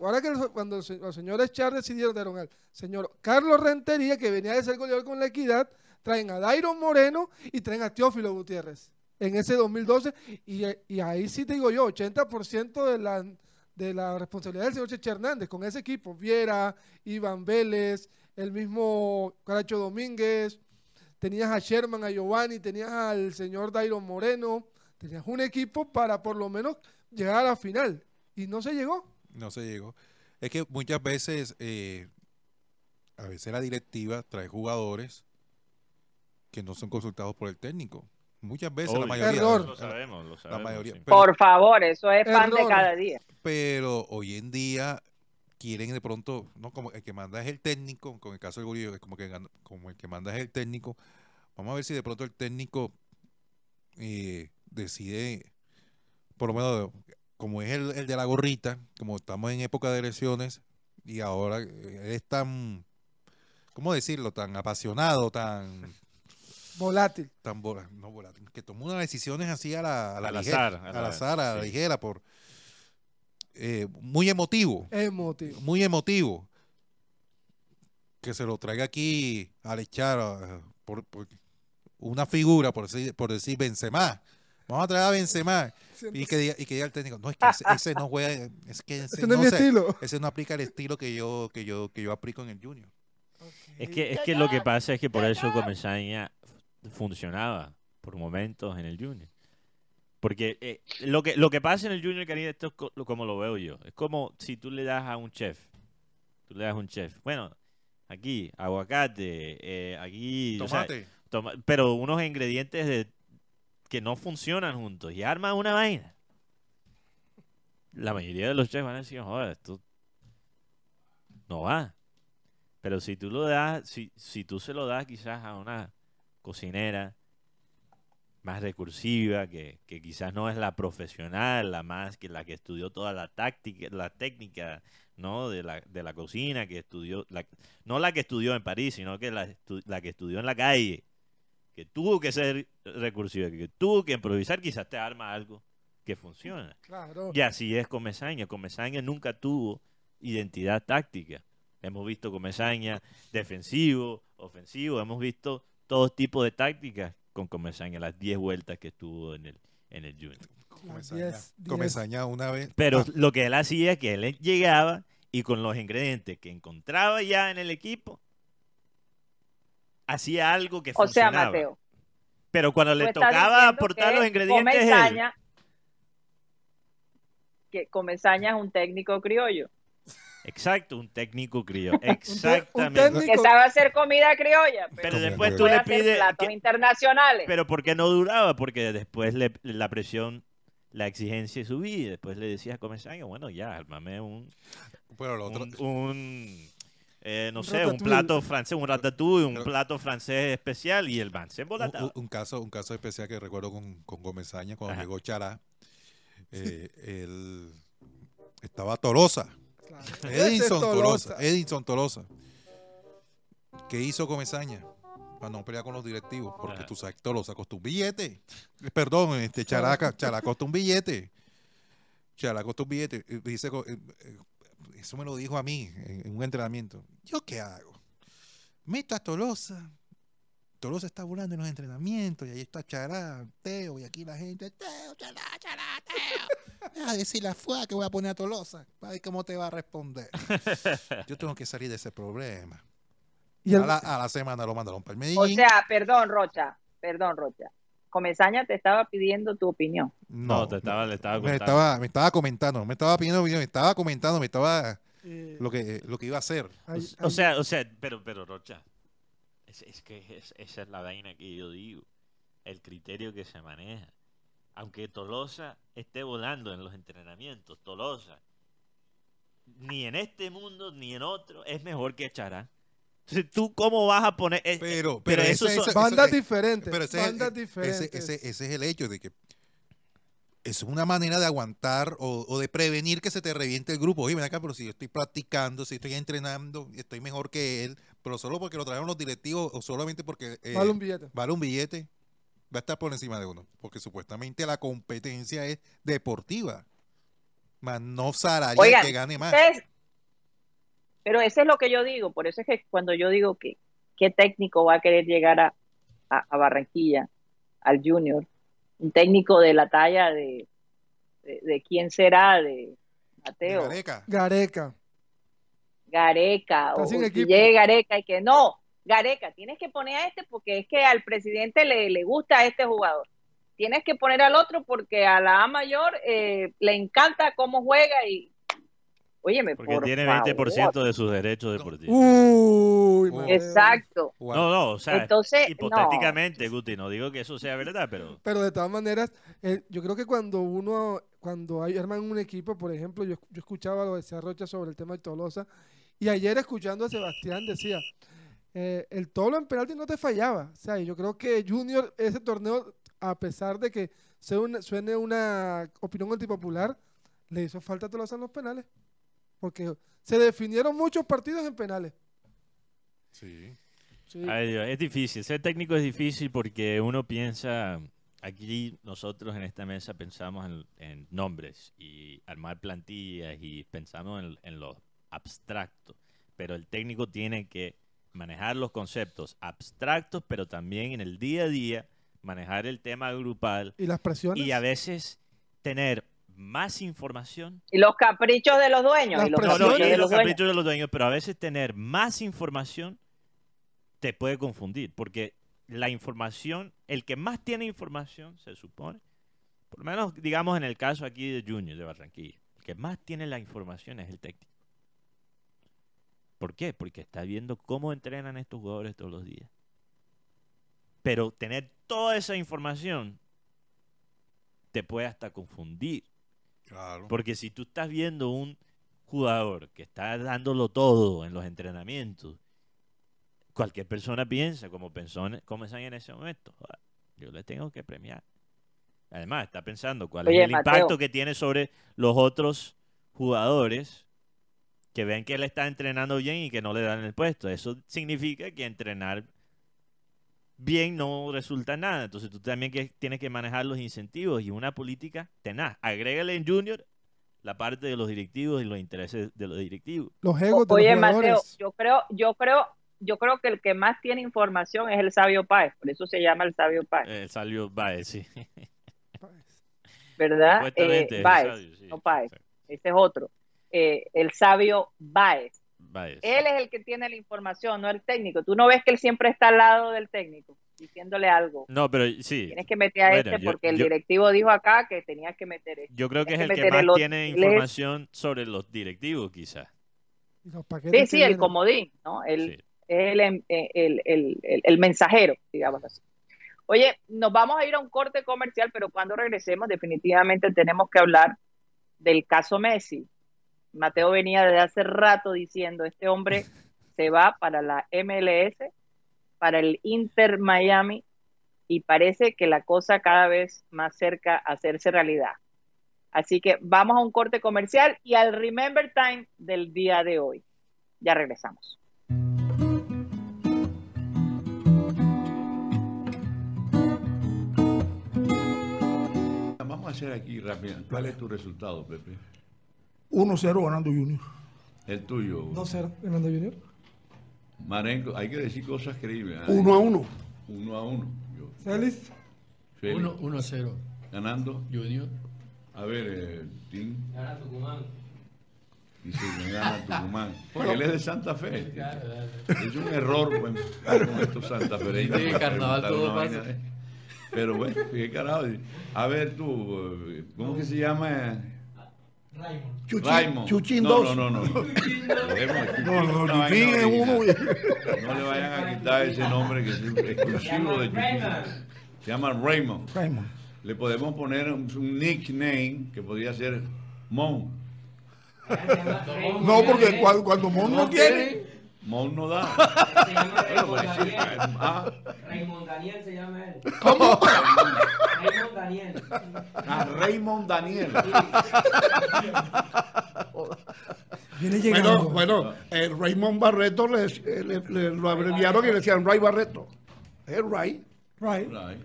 ahora que cuando los, señores Char decidieron, dar al señor Carlos Rentería, que venía de ser goleador con la equidad, traen a Dairon Moreno y traen a Teófilo Gutiérrez en ese 2012. Y, y ahí sí te digo yo, 80% de la, de la responsabilidad del señor Cheche Hernández con ese equipo. Viera, Iván Vélez, el mismo Caracho Domínguez, tenías a Sherman, a Giovanni, tenías al señor Dairon Moreno, tenías un equipo para por lo menos llegar a la final. Y no se llegó. No se llegó. Es que muchas veces, eh, a veces la directiva trae jugadores que no son consultados por el técnico. Muchas veces, la mayoría. Lo sabemos, lo sabemos. La mayoría, por favor, eso es pan de cada día. Pero hoy en día quieren de pronto, no como el que manda es el técnico, con el caso del Gurillo, es como que como el que manda es el técnico. Vamos a ver si de pronto el técnico eh, decide, por lo menos como es el, el, de la gorrita, como estamos en época de elecciones y ahora eh, es tan, ¿cómo decirlo? Tan apasionado, tan Volátil. Tan no volátil. Que tomó unas decisiones así a la, a la al ligera, azar, a la, azar, a la ligera, por eh, muy emotivo. Emotivo. Muy emotivo. Que se lo traiga aquí a echar ah, por, una figura, por decir, por decir Benzema. Vamos a traer a Benzema. Y que, diga, y que diga el técnico, no, es que ese, no juega, es que ese, no, es estilo. ese no aplica el estilo que yo, que yo, que yo aplico en el Junior. Es que, es que lo que pasa es que por eso Comesaña funcionaba por momentos en el Junior. Porque eh, lo, que, lo que pasa en el Junior, Caribe, esto es como lo veo yo. Es como si tú le das a un chef. Tú le das a un chef. Bueno, aquí, aguacate, eh, aquí... Tomate. pero unos ingredientes de, que no funcionan juntos y arma una vaina. La mayoría de los chefs van a decir, joder, esto no va. Pero si tú lo das, si, si tú se lo das quizás a una cocinera más recursiva, que, quizás no es la profesional, la más que la que estudió toda la táctica, la técnica, ¿no? De la, de la cocina, que estudió, la, no la que estudió en París, sino que la, la que estudió en la calle, que tuvo que ser recursiva, que tuvo que improvisar, quizás te arma algo que funciona. Y así es Comesaña. Comesaña nunca tuvo identidad táctica. Hemos visto Comesaña defensivo, ofensivo, hemos visto todo tipo de tácticas con Comesaña, las 10 vueltas que estuvo en el, en el Junior. Comesaña, una vez. Pero ah. lo que él hacía es que él llegaba y con los ingredientes que encontraba ya en el equipo, hacía algo que funcionaba. O sea, Mateo. Pero cuando le tocaba aportar los ingredientes Comesaña, que Comesaña es un técnico criollo. Exacto, un técnico criollo. Exactamente. Que sabe hacer comida criolla. Pero, después tú le pides. Platos internacionales. Pero ¿por qué no duraba? Porque después la presión, la exigencia subía. Después le decías a Comesaña, bueno, ya, armame un. Un. Eh, no sé, un plato francés, un ratatouille, un plato francés especial y el man se un, un, caso, un caso especial que recuerdo con, con Gomezaña cuando llegó Chará. Eh, él estaba Torosa Edinson Tolosa. Edinson Tolosa. ¿Qué hizo Comesaña? Para no pelear con los directivos. Porque tú sabes, Tolosa costó un billete. Perdón, este Characa, Characa costó un billete. Characa costó un billete. Dice, eh, eh, eso me lo dijo a mí en un entrenamiento. ¿Yo qué hago? Meto a Tolosa. Tolosa está volando en los entrenamientos y ahí está Chará, Teo, y aquí la gente, Teo, Chará, Chará, Teo a decir la fue que voy a poner a Tolosa. Para ver cómo te va a responder. Yo tengo que salir de ese problema. Y a, la, semana lo mandaron para el Medellín. O sea, perdón, Rocha, perdón, Rocha. Comesaña te estaba pidiendo tu opinión. No, te estaba, le estaba me estaba, me estaba comentando, me estaba pidiendo opinión, me estaba comentando, me estaba eh, lo que lo que iba a hacer. o, sea, o sea, pero, pero Rocha, es, que esa es la vaina que yo digo, el criterio que se maneja. Aunque Tolosa esté volando en los entrenamientos, Tolosa, ni en este mundo ni en otro, es mejor que Chará. ¿tú cómo vas a poner? Eh, pero, pero, eso, son bandas diferentes. Pero ese, bandas diferentes. Ese, es el hecho de que es una manera de aguantar o, de prevenir que se te reviente el grupo. Oye, ven acá, pero si yo estoy practicando, si estoy entrenando, estoy mejor que él, pero solo porque lo trajeron los directivos o solamente porque eh, vale un billete. Vale un billete, va a estar por encima de uno. Porque supuestamente la competencia es deportiva, más no salarial que gane más. Pero eso es lo que yo digo, por eso es que cuando yo digo que qué técnico va a querer llegar a, Barranquilla, al Junior, un técnico de la talla de, de, quién será, de Mateo. Gareca. Gareca. Gareca, o que llegue Gareca y que no, Gareca, tienes que poner a este porque es que al presidente le, le gusta a este jugador. Tienes que poner al otro porque a la A mayor eh, le encanta cómo juega y, Óyeme, Porque tiene 20% de sus derechos deportivos. Uy, Exacto. No, no, o sea, Entonces, hipotéticamente, Guti, no digo que eso sea verdad, pero... Pero de todas maneras, eh, yo creo que cuando uno, cuando hay, arman un equipo, por ejemplo, yo, yo escuchaba lo de Rocha sobre el tema de Tolosa, y ayer escuchando a Sebastián decía, eh, el Tolo en penalti no te fallaba. O sea, yo creo que Junior, ese torneo, a pesar de que suene una opinión antipopular, le hizo falta a Tolosa en los penales porque se definieron muchos partidos en penales. Sí. es difícil, ser técnico es difícil porque uno piensa, aquí nosotros en esta mesa pensamos en, nombres y armar plantillas y pensamos en, en lo abstracto, pero el técnico tiene que manejar los conceptos abstractos, pero también en el día a día manejar el tema grupal. Y las presiones. Y a veces tener más información. Y los caprichos de los dueños. y los, caprichos, de los dueños, pero a veces tener más información te puede confundir, porque la información, el que más tiene información, se supone, por lo menos digamos en el caso aquí de Junior de Barranquilla, el que más tiene la información es el técnico. ¿Por qué? Porque está viendo cómo entrenan estos jugadores todos los días. Pero tener toda esa información te puede hasta confundir. Porque si tú estás viendo un jugador que está dándolo todo en los entrenamientos, cualquier persona piensa, como pensó en, en ese momento, yo le tengo que premiar. Además, está pensando cuál es el impacto que tiene sobre los otros jugadores que ven que él está entrenando bien y que no le dan el puesto. Eso significa que entrenar bien no resulta nada. Entonces tú también que tienes que manejar los incentivos y una política tenaz. Agrégale en Junior la parte de los directivos y los intereses de los directivos. Los egos de Oye, Mateo, yo creo, yo creo, yo creo que el que más tiene información es el sabio Páez, por eso se llama el sabio Páez. El sabio Páez, sí. ¿Verdad? Eh, no Páez. Ese es otro. Eh, el sabio Baez. Él es el que tiene la información, no el técnico. Tú no ves que él siempre está al lado del técnico, diciéndole algo. No, pero sí. Tienes que meter a este porque el directivo dijo acá que tenías que meter este. Yo creo que es el que, más tiene información sobre los directivos, quizás. Sí, sí, el comodín, ¿no? El, el, el, el, mensajero, digamos así. Oye, nos vamos a ir a un corte comercial, pero cuando regresemos definitivamente tenemos que hablar del caso Messi. Mateo venía desde hace rato diciendo, este hombre se va para la MLS, para el Inter Miami, y parece que la cosa cada vez más cerca a hacerse realidad. Así que vamos a un corte comercial y al Remember Time del día de hoy. Ya regresamos. Vamos a hacer aquí rápido. ¿Cuál es tu resultado, Pepe? 1-0 ganando Junior. El tuyo. 2-0 ganando Junior. Marenco, hay que decir cosas creíbles. 1 a 1. 1 a 1. Félix. 1 a 0. Ganando. Junior. A ver, eh, Tim. Gana Tucumán. y se llama Tucumán. Porque él es de Santa Fe. Es un error pues, con estos santafereños. Sí, carnaval todo pasa. Pero bueno, qué carajo. A ver tú, ¿cómo que se llama? Raymond. Chuchín, Chuchín no, no, no, no. No, no, no, Chuchín es uno. No le vayan a quitar ese nombre que es exclusivo de Chuchín. Se llama Raymond. Raymond. Le podemos poner un, un nickname que podría ser Mon. No, porque cuando, cuando Mon no tiene. Mon no da. Se llama Raymond Daniel. Ah. Raymond Daniel se llama él. ¿Cómo? Raymond Daniel. Raymond Daniel. Bueno, bueno eh, Raymond Barreto le, le, le, lo abreviaron y le decían Ray Barreto. Es Ray. Ray. Ray.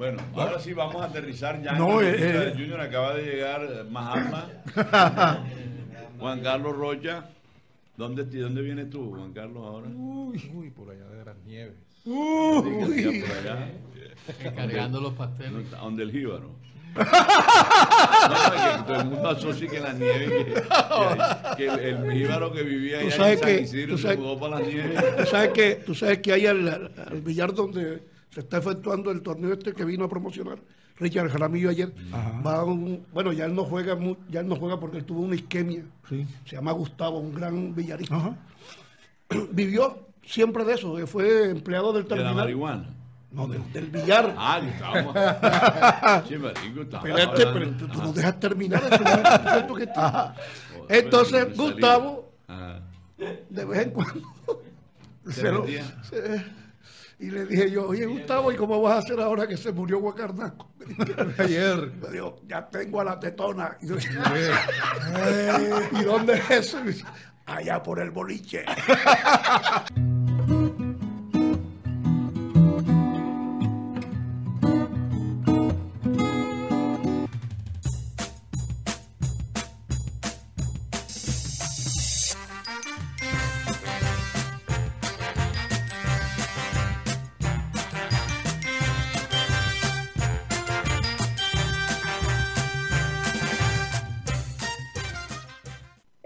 Bueno, ahora sí vamos a aterrizar ya. No, en eh, eh. Junior acaba de llegar eh, Mahatma. Juan Carlos Rocha. ¿Dónde, ¿Dónde vienes tú, Juan Carlos, ahora? Uy, uy por allá de las nieves. Uy. Por allá. Cargando los pasteles. Donde el jíbaro. No, que todo el mundo asocia que la nieve, que, que- que el, el jíbaro que vivía allá sabes en San que- Isidro tú se sabes- mudó para la nieve. Tú sabes que, tú sabes que hay al billar donde se está efectuando el torneo este que vino a promocionar Richard Jaramillo ayer. Va un- bueno, ya él no juega ya él no juega porque él tuvo una isquemia. Se llama Gustavo, un gran billarista. Vivió siempre de eso, que fue empleado del De la terminal. marihuana. No, del, del billar. Ah, marico, Espérate, hablando- pero tú, tú no dejas terminar Entonces. Gustavo, Ajá. de vez en cuando, ¿Se se lo- metía? se- y le dije yo, oye Gustavo, ¿y cómo vas a hacer ahora que se murió Guacarnaco? Ayer. Me dijo, ya tengo a la tetona. Y, yo, ¿Y dónde es eso? Allá por el boliche.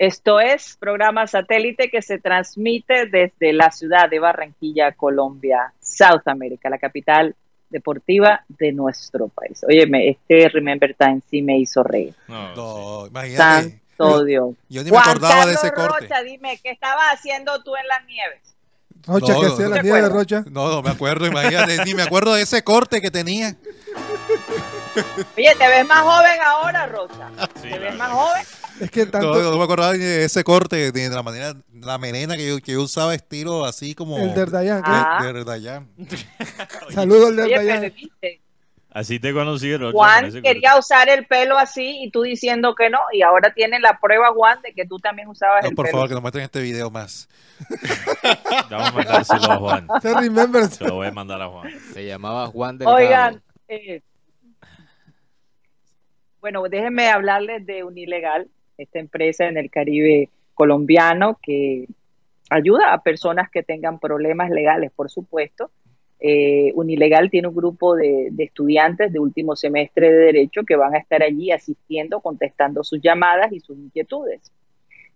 Esto es programa satélite que se transmite desde la ciudad de Barranquilla, Colombia, South America, la capital deportiva de nuestro país. Óyeme, este Remember Time sí me hizo reír. No, imagínate. Santo Dios. Yo ni me Juan acordaba de ese corte. Rocha, dime, ¿qué estabas haciendo tú en las nieves? Rocha, No, no, hacía no. la ¿Te nieve de acuerdas? Rocha. No, no me acuerdo, imagínate, ni me acuerdo de ese corte que tenía. Oye, ¿te ves más joven ahora, Rocha? Sí, ¿Te ves más joven? Es que tanto no me acordaba de ese corte, de la manera, la melena que yo, que yo usaba estilo así como el de Dayan. ¿qué? Ah. Dayan. Saludos al Dayan. Así te conocí, Rocha. Juan quería usar el pelo así y tú diciendo que no, y ahora tiene la prueba, Juan, de que tú también usabas No, el por pelo. favor, que nos muestren este video más. Vamos a mandárselo a Juan. Se remember. Se lo voy a mandar a Juan. Se llamaba Juan Delgado. Oigan, eh, bueno, déjenme hablarles de Unilegal, esta empresa en el Caribe colombiano que ayuda a personas que tengan problemas legales, por supuesto. Eh, Unilegal tiene un grupo de, de estudiantes de último semestre de Derecho que van a estar allí asistiendo, contestando sus llamadas y sus inquietudes.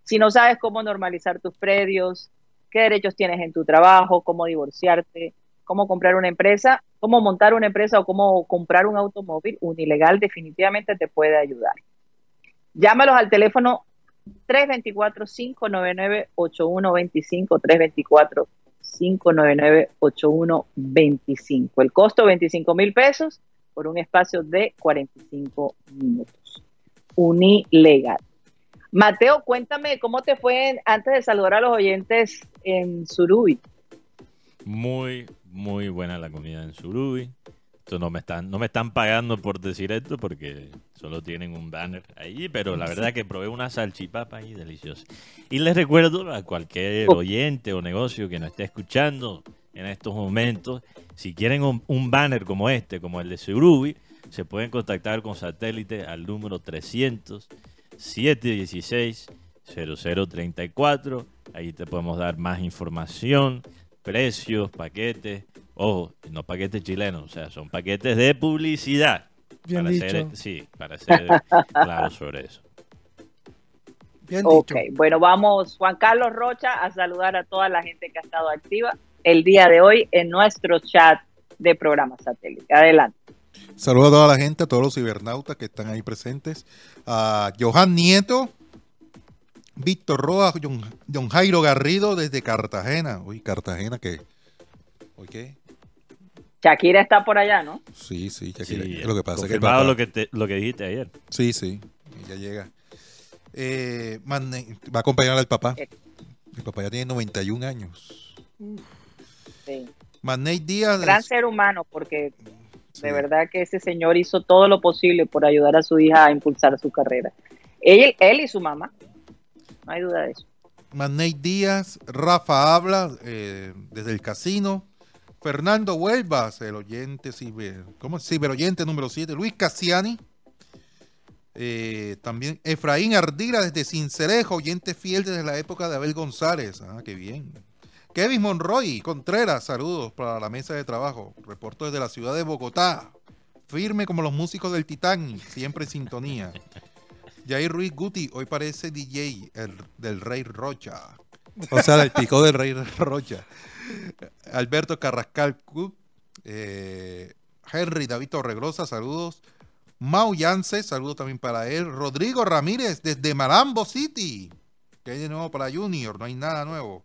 Si no sabes cómo normalizar tus predios, qué derechos tienes en tu trabajo, cómo divorciarte, cómo comprar una empresa, cómo montar una empresa o cómo comprar un automóvil, Unilegal definitivamente te puede ayudar. Llámalos al teléfono 324-599-8125, 324-599-8125. El costo 25 mil pesos por un espacio de 45 minutos. Unilegal. Mateo, cuéntame cómo te fue antes de saludar a los oyentes en Surubi. Muy, muy buena la comida en Surubi. Esto no me están, no me están pagando por decir esto porque solo tienen un banner ahí, pero la verdad que probé una salchipapa ahí deliciosa. Y les recuerdo a cualquier oyente o negocio que nos esté escuchando en estos momentos, si quieren un, banner como este, como el de Surubi, se pueden contactar con satélite al número 300 716 0034. Ahí te podemos dar más información, precios, paquetes. Ojo, no paquetes chilenos, o sea, son paquetes de publicidad. Bien para dicho. ser, sí, para ser claro sobre eso. Bien ok, bueno, vamos, Juan Carlos Rocha, a saludar a toda la gente que ha estado activa el día de hoy en nuestro chat de programa satélite. Adelante. Saludos a toda la gente, a todos los cibernautas que están ahí presentes. A Johan Nieto, Víctor Roa, John, Jairo Garrido desde Cartagena. Uy, Cartagena, ¿qué? ¿Hoy qué? Shakira está por allá, ¿no? Sí, sí, Shakira. lo que pasa es que lo que, lo que dijiste ayer. Sí, sí, ya llega. Eh, va a acompañar al papá. Eh. El papá ya tiene 91 años. Sí. Díaz. Gran ser humano, porque de verdad que ese señor hizo todo lo posible por ayudar a su hija a impulsar su carrera. Él, él y su mamá. No hay duda de eso. Maney Díaz, Rafa habla eh, desde el casino. Fernando Huelvas, el oyente ciber, ¿cómo? ciberoyente número 7. Luis Cassiani. Eh, también Efraín Ardila desde Cincerejo, oyente fiel desde la época de Abel González. Ah, qué bien. Kevin Monroy Contreras, saludos para la mesa de trabajo. Reporto desde la ciudad de Bogotá. Firme como los músicos del Titán, siempre en sintonía. Jair Ruiz Guti, hoy parece DJ el, del Rey Rocha. O sea, el pico del Rey Rocha. Alberto Carrascal eh, Henry David Torregrosa, saludos. Mau Yance, saludos también para él. Rodrigo Ramírez desde Malambo City. ¿Qué hay de nuevo para Junior? No hay nada nuevo.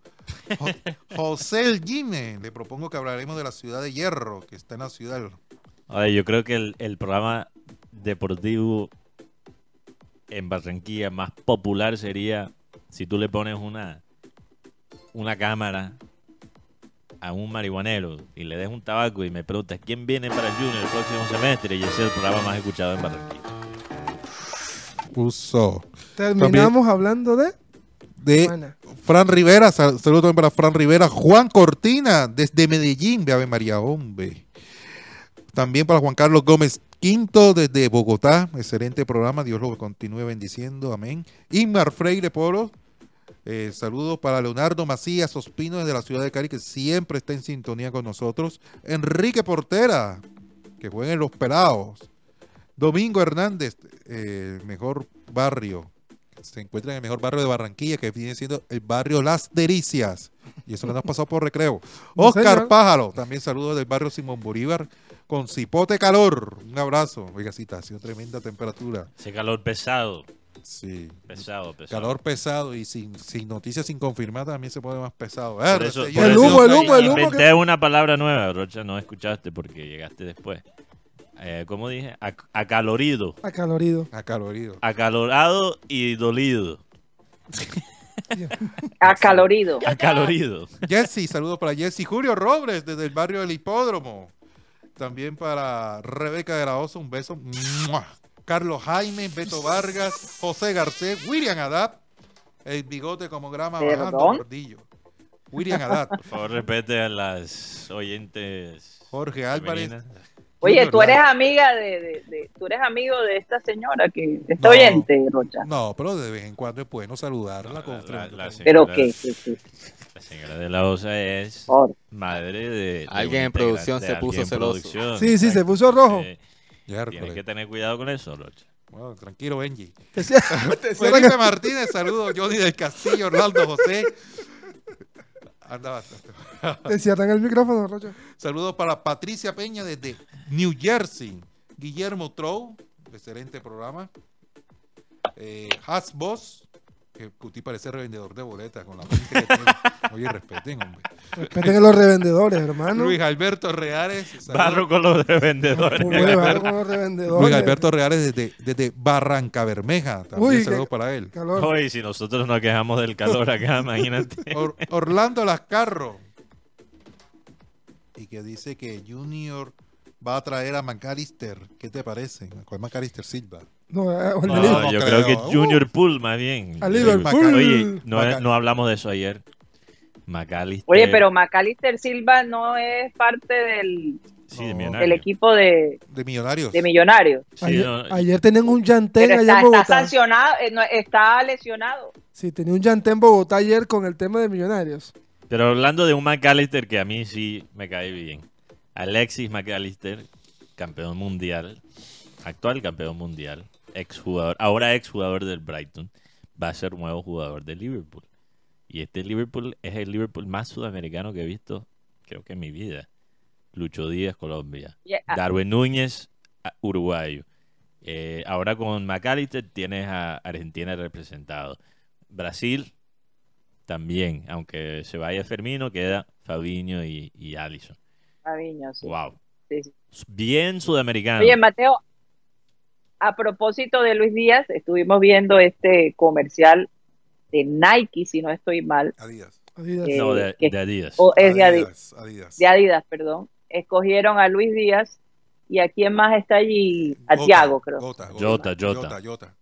José El Gime, le propongo que hablaremos de la ciudad de Hierro, que está en la ciudad. yo creo que el, el programa deportivo en Barranquilla más popular sería si tú le pones una, una cámara a un marihuanero y le des un tabaco y me preguntas quién viene para el Junior el próximo semestre y ese es el programa más escuchado en Barranquilla. Uso. Terminamos hablando de de Fran Rivera, saludos también para Fran Rivera, Juan Cortina desde Medellín, de Ave María Hombre. También para Juan Carlos Gómez Quinto desde Bogotá, excelente programa, Dios lo continúe bendiciendo, amén. Inmar Freire Polo, eh, saludos para Leonardo Macías Ospino desde la ciudad de Cari, que siempre está en sintonía con nosotros. Enrique Portera, que juega en Los Pelados. Domingo Hernández, eh, mejor barrio. Se encuentra en el mejor barrio de Barranquilla, que viene siendo el barrio Las Delicias. Y eso lo hemos pasado por recreo. Oscar Pájaro, también saludos del barrio Simón Bolívar con cipote calor. Un abrazo. Oiga, sí, está haciendo tremenda temperatura. Ese calor pesado. Sí. Pesado, pesado. Calor pesado y sin, sin noticias sin confirmar también se pone más pesado. el humo, el humo, el humo. Inventé una palabra nueva, Rocha, no escuchaste porque llegaste después. Eh, ¿Cómo dije? acalorido. Acalorido. Acalorido. Acalorado y dolido. Acalorido. Acalorido. Jesse, saludos para Jesse. Julio Robles, desde el barrio del Hipódromo. También para Rebeca de la Osa, un beso. Carlos Jaime, Beto Vargas, José Garcés, William Adap, el bigote como grama bajando gordillo. William Adap. Por favor, respete a las oyentes. Jorge Álvarez. Oye, tú eres amiga de, de, tú eres amigo de esta señora que está oyente, Rocha. No, pero de vez en cuando es bueno saludarla con Pero qué, La señora de la OSA es madre de, alguien en producción se puso celoso. Sí, sí, se puso rojo. Tienes que tener cuidado con eso, Rocha. Bueno, tranquilo, Benji. Felipe Martínez, saludos. Johnny del Castillo, Orlando José. Anda bastante. Te cierran el micrófono, Rocha. Saludos para Patricia Peña desde New Jersey. Guillermo Trow, excelente programa. Eh, Has Boss, que Cuti parece revendedor de boletas con la gente que tiene. Oye, respeten, hombre. Respeten a los revendedores, hermano. Luis Alberto Reales. Barro con los revendedores. barro con los revendedores. Luis Alberto Reales desde, desde Barranca Bermeja. También saludos para él. Hoy, si nosotros nos quejamos del calor acá, imagínate. Orlando Lascarro. Y que dice que Junior va a traer a McAllister. ¿Qué te parece? ¿Cuál McAllister Silva? No, eh, yo creo, que Junior Pool más bien. A Liverpool. Oye, no, no, hablamos de eso ayer. McAllister. Oye, pero McAllister Silva no es parte del, del equipo de, de Millonarios. De millonarios. ayer, tenían un Yantén allá está, en Bogotá. Está sancionado, eh, está lesionado. Sí, tenía un Yantén en Bogotá ayer con el tema de Millonarios. Pero hablando de un McAllister que a mí sí me cae bien. Alexis McAllister, campeón mundial, actual campeón mundial, exjugador, ahora exjugador del Brighton. va a ser nuevo jugador de Liverpool. Y este Liverpool es el Liverpool más sudamericano que he visto, creo que en mi vida. Lucho Díaz, Colombia. Ah. Darwin Núñez, uruguayo. Eh, ahora con McAllister tienes a Argentina representado. Brasil también, aunque se vaya Fermino, queda Fabiño y, y Allison. Fabiño, sí. Wow. Bien sudamericano. Oye, Mateo, a propósito de Luis Díaz, estuvimos viendo este comercial de Nike, si no estoy mal. Adidas. Eh, no, de, Adidas. es de Adidas. De Adidas, perdón. Escogieron a Luis Díaz y a quién más está allí, a Tiago, creo. Jota, Jota. Jota, Jota.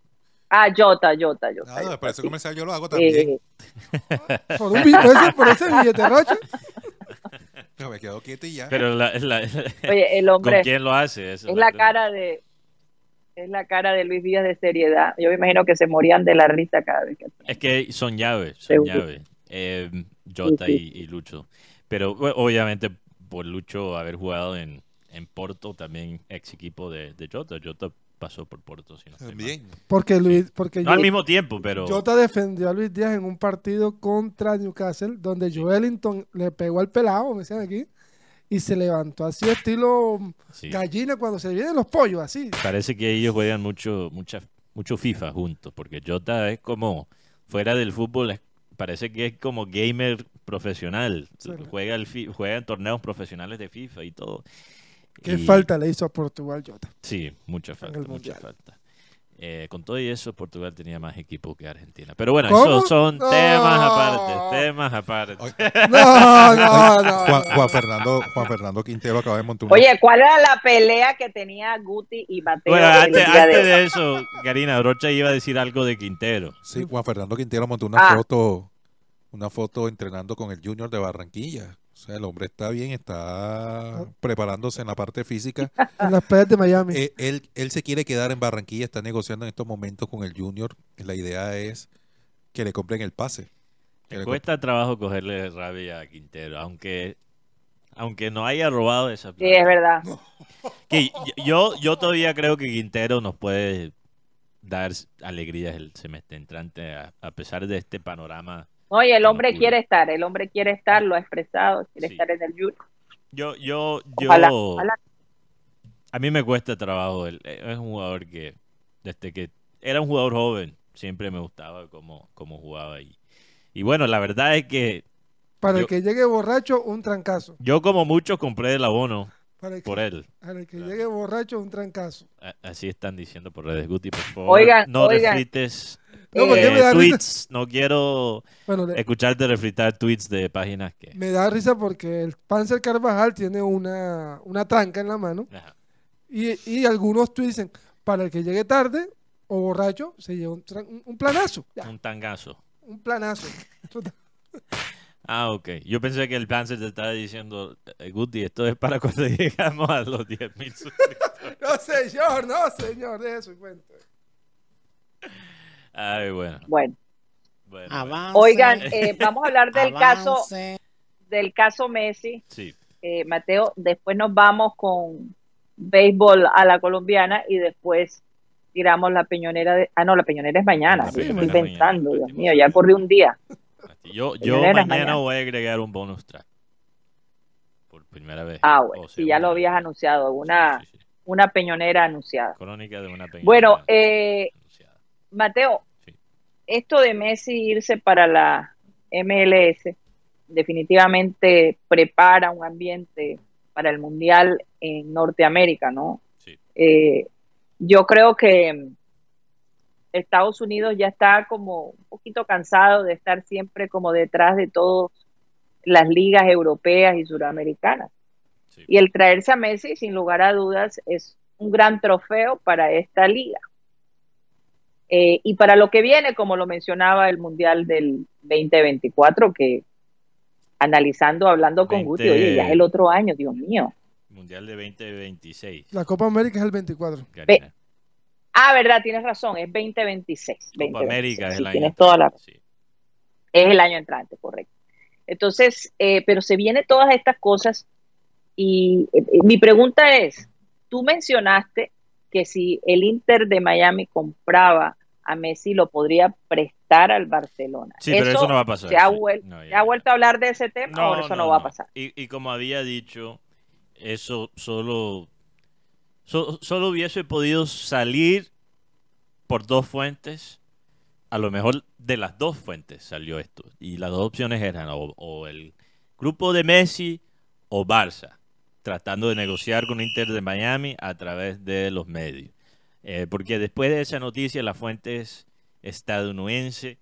Ah, Jota, Jota, Jota. Nada, para ese comercial yo lo hago también. Eh, por, un, por, ese, por ese billete roche. No, me quedo quieto y ya. Pero la, la, Oye, el hombre. ¿Con quién lo hace? es la cara de. Es la cara de Luis Díaz de seriedad. Yo me imagino que se morían de la risa cada vez que. Es que son llaves, son llaves. Eh, Jota y, Lucho. Pero obviamente por Lucho haber jugado en, en Porto, también ex equipo de, de Jota. Jota pasó por Porto. Si no También. Porque Luis, porque no al mismo tiempo, pero. Jota defendió a Luis Díaz en un partido contra Newcastle, donde Joelinton le pegó al pelado, me decían aquí, y se levantó así estilo gallina cuando se vienen los pollos, así. Parece que ellos juegan mucho, mucha, mucho FIFA juntos, porque Jota es como fuera del fútbol, parece que es como gamer profesional. Juega, el, juega en torneos profesionales de FIFA y todo. ¿Qué falta le hizo a Portugal Jota? Sí, mucha falta, mucha falta. Eh, con todo y eso, Portugal tenía más equipo que Argentina. Pero bueno, esos son temas aparte, temas aparte. No, no, no. Juan, Fernando, Juan Fernando Quintero acaba de montar Oye, ¿cuál era la pelea que tenía Guti y Mateo? Bueno, antes, de, eso, Karina Rocha iba a decir algo de Quintero. Sí, Juan Fernando Quintero montó una ah. foto, una foto entrenando con el Junior de Barranquilla. O sea, el hombre está bien, está preparándose en la parte física. En las playas de Miami. Eh, él, él se quiere quedar en Barranquilla, está negociando en estos momentos con el Junior. La idea es que le compren el pase. Le cuesta trabajo cogerle rabia a Quintero, aunque aunque no haya robado esa plata. Sí, es verdad. Que yo, yo todavía creo que Quintero nos puede dar alegrías el semestre entrante, a pesar de este panorama Oye, el hombre quiere estar, el hombre quiere estar, lo ha expresado, quiere estar en el Junior. Yo, yo, yo. A mí me cuesta trabajo. Él, es un jugador que, desde que era un jugador joven, siempre me gustaba cómo, cómo jugaba. Y, y bueno, la verdad es que. Para el que llegue borracho, un trancazo. Yo, como muchos, compré el abono por él. Para el que llegue borracho, un trancazo. Así están diciendo por redes. Guti, por favor. no refrites no, tweets, no quiero escucharte refritar tweets de páginas que... Me da risa porque el Panzer Carvajal tiene una, una tranca en la mano y, y, algunos tweets dicen, para el que llegue tarde o borracho, se lleva un, un, planazo. Un tangazo. Un planazo. Ah, ok. Yo pensé que el Panzer te estaba diciendo, eh, Guti, esto es para cuando llegamos a los 10.000 suscriptores. no, señor, no, señor, de eso cuento. Ay, bueno. Bueno. Oigan, eh, vamos a hablar del caso del caso Messi. Sí. Eh, Mateo, después nos vamos con béisbol a la colombiana y después tiramos la peñonera de... Ah, no, la peñonera es mañana. estoy pensando, Dios mío, ya corrió un día. Yo, yo mañana, voy a agregar un bonus track. Por primera vez. Ah, bueno, si ya lo habías anunciado, una, una peñonera anunciada. Crónica de una peñonera. Bueno, eh, Mateo, esto de Messi irse para la MLS definitivamente prepara un ambiente para el Mundial en Norteamérica, ¿no? Eh, yo creo que Estados Unidos ya está como un poquito cansado de estar siempre como detrás de todas las ligas europeas y suramericanas. Y el traerse a Messi, sin lugar a dudas, es un gran trofeo para esta liga. Eh, y para lo que viene, como lo mencionaba el Mundial del 2024, que analizando, hablando con Guti, oye, ya es el otro año, Dios mío. Mundial de 2026. La Copa América es el 24. Ah, verdad, tienes razón, es 2026. Copa América es el año tienes toda la... Es el año entrante, correcto. Entonces, eh, pero se vienen todas estas cosas y eh, mi pregunta es, tú mencionaste que si el Inter de Miami compraba a Messi lo podría prestar al Barcelona. Sí, pero eso no va a pasar. ¿Se ha, vuelto a hablar de ese tema no, o eso no, va a pasar? Y, como había dicho, eso solo, solo hubiese podido salir por dos fuentes. A lo mejor de las dos fuentes salió esto. Y las dos opciones eran o el grupo de Messi o Barça, tratando de negociar con Inter de Miami a través de los medios. Eh, porque después de esa noticia, las fuentes estadounidenses,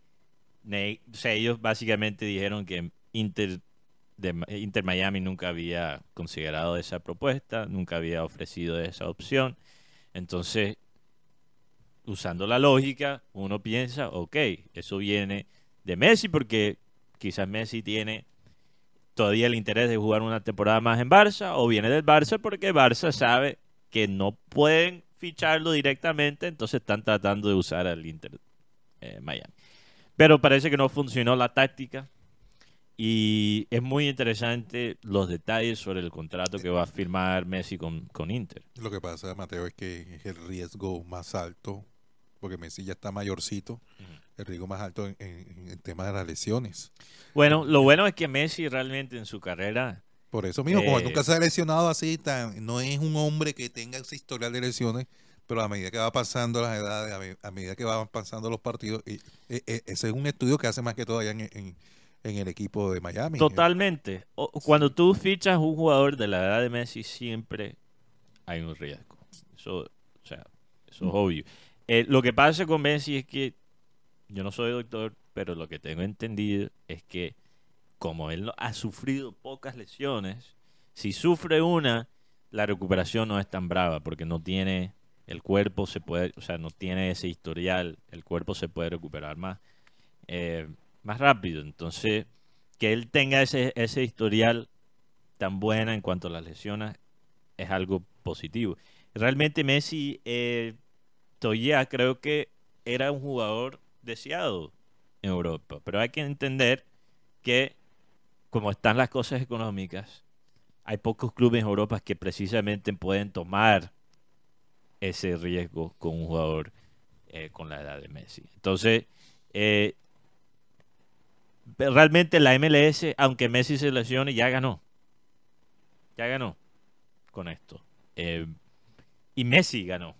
o sea, ellos básicamente dijeron que Inter, Inter Miami nunca había considerado esa propuesta, nunca había ofrecido esa opción. Entonces, usando la lógica, uno piensa, ok, eso viene de Messi porque quizás Messi tiene todavía el interés de jugar una temporada más en Barça o viene del Barça porque Barça sabe que no pueden ficharlo directamente, entonces están tratando de usar al Inter eh, Miami. Pero parece que no funcionó la táctica y es muy interesante los detalles sobre el contrato que va a firmar Messi con, con Inter. Lo que pasa, Mateo, es que es el riesgo más alto, porque Messi ya está mayorcito, el riesgo más alto en, en, el tema de las lesiones. Bueno, lo bueno es que Messi realmente en su carrera por eso mismo, como nunca se ha lesionado así, tan, no es un hombre que tenga ese historial de lesiones, pero a medida que va pasando las edades, a, medida que van pasando los partidos, y, e, e, ese es un estudio que hace más que todo allá en, el equipo de Miami. Totalmente. cuando tú fichas un jugador de la edad de Messi, siempre hay un riesgo. Eso, o sea, eso es obvio. Eh, lo que pasa con Messi es que yo no soy doctor, pero lo que tengo entendido es que como él ha sufrido pocas lesiones, si sufre una, la recuperación no es tan brava porque no tiene el cuerpo se puede, o sea, no tiene ese historial, el cuerpo se puede recuperar más, eh, más rápido. Entonces, que él tenga ese, ese historial tan buena en cuanto a las lesiones es algo positivo. Realmente Messi eh, todavía creo que era un jugador deseado en Europa, pero hay que entender que como están las cosas económicas, hay pocos clubes en Europa que precisamente pueden tomar ese riesgo con un jugador eh, con la edad de Messi. Entonces, eh, realmente la MLS, aunque Messi se lesione, ya ganó. Ya ganó con esto. Eh, y Messi ganó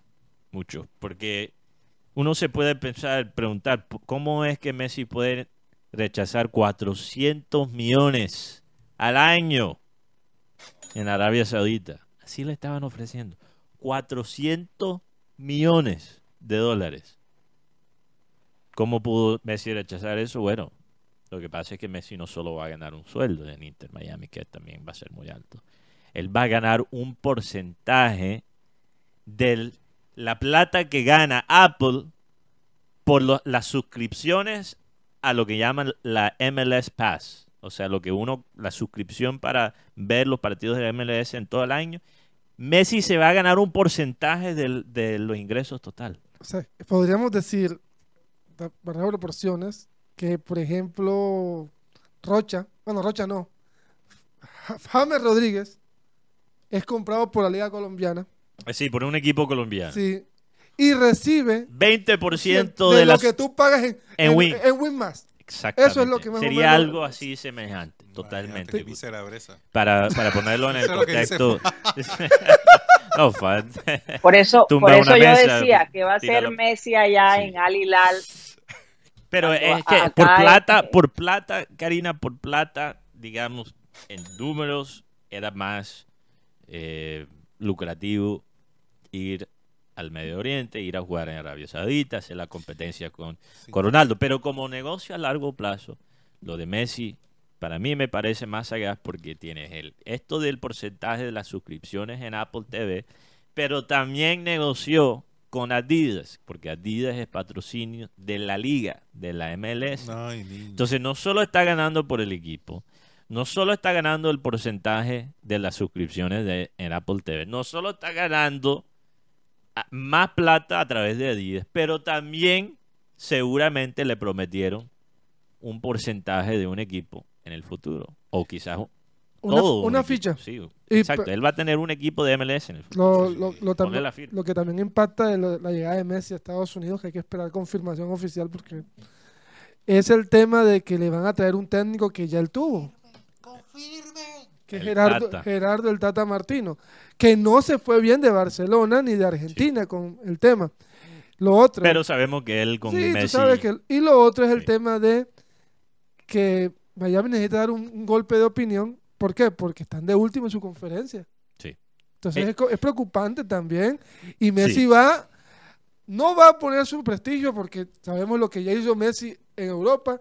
mucho, porque uno se puede pensar, preguntar, ¿cómo es que Messi puede rechazar 400 millones al año en Arabia Saudita. Así le estaban ofreciendo. 400 millones de dólares. ¿Cómo pudo Messi rechazar eso? Bueno, lo que pasa es que Messi no solo va a ganar un sueldo en Inter Miami, que también va a ser muy alto. Él va a ganar un porcentaje de la plata que gana Apple por las suscripciones a lo que llaman la MLS Pass, o sea, lo que uno, la suscripción para ver los partidos de la MLS en todo el año, Messi se va a ganar un porcentaje de, los ingresos total. O sea, podríamos decir, para proporciones, que por ejemplo, Rocha, bueno, Rocha no, James Rodríguez es comprado por la Liga Colombiana. Eh, sí, por un equipo colombiano. Sí, y recibe 20% de, lo que tú pagas en, en, Win. Exactamente. Eso es lo que Sería algo así semejante, totalmente. Para, para ponerlo en el contexto. no, por eso, por eso yo decía que va a ser Messi allá en Al Hilal. Pero es que por plata, por plata, Karina, por plata, digamos, en números era más eh, lucrativo ir al Medio Oriente, ir a jugar en Arabia Saudita, hacer la competencia con, Ronaldo. Pero como negocio a largo plazo, lo de Messi para mí me parece más sagaz porque tienes el, esto del porcentaje de las suscripciones en Apple TV, pero también negoció con Adidas, porque Adidas es patrocinio de la liga, de la MLS. Entonces no solo está ganando por el equipo, no solo está ganando el porcentaje de las suscripciones de, en Apple TV, no solo está ganando más plata a través de Adidas, pero también seguramente le prometieron un porcentaje de un equipo en el futuro, o quizás una, ficha. Sí, exacto. Él va a tener un equipo de MLS en el Lo, lo, lo, que también impacta de la llegada de Messi a Estados Unidos, que hay que esperar confirmación oficial porque es el tema de que le van a traer un técnico que ya él tuvo. Que es Gerardo, Gerardo el Tata Martino, que no se fue bien de Barcelona ni de Argentina con el tema. Lo otro. Pero sabemos que él con Messi. y lo otro es el tema de que Miami necesita dar un, golpe de opinión. ¿Por qué? Porque están de último en su conferencia. Sí. Entonces eh. es, preocupante también. Y Messi va, no va a poner su prestigio porque sabemos lo que ya hizo Messi en Europa,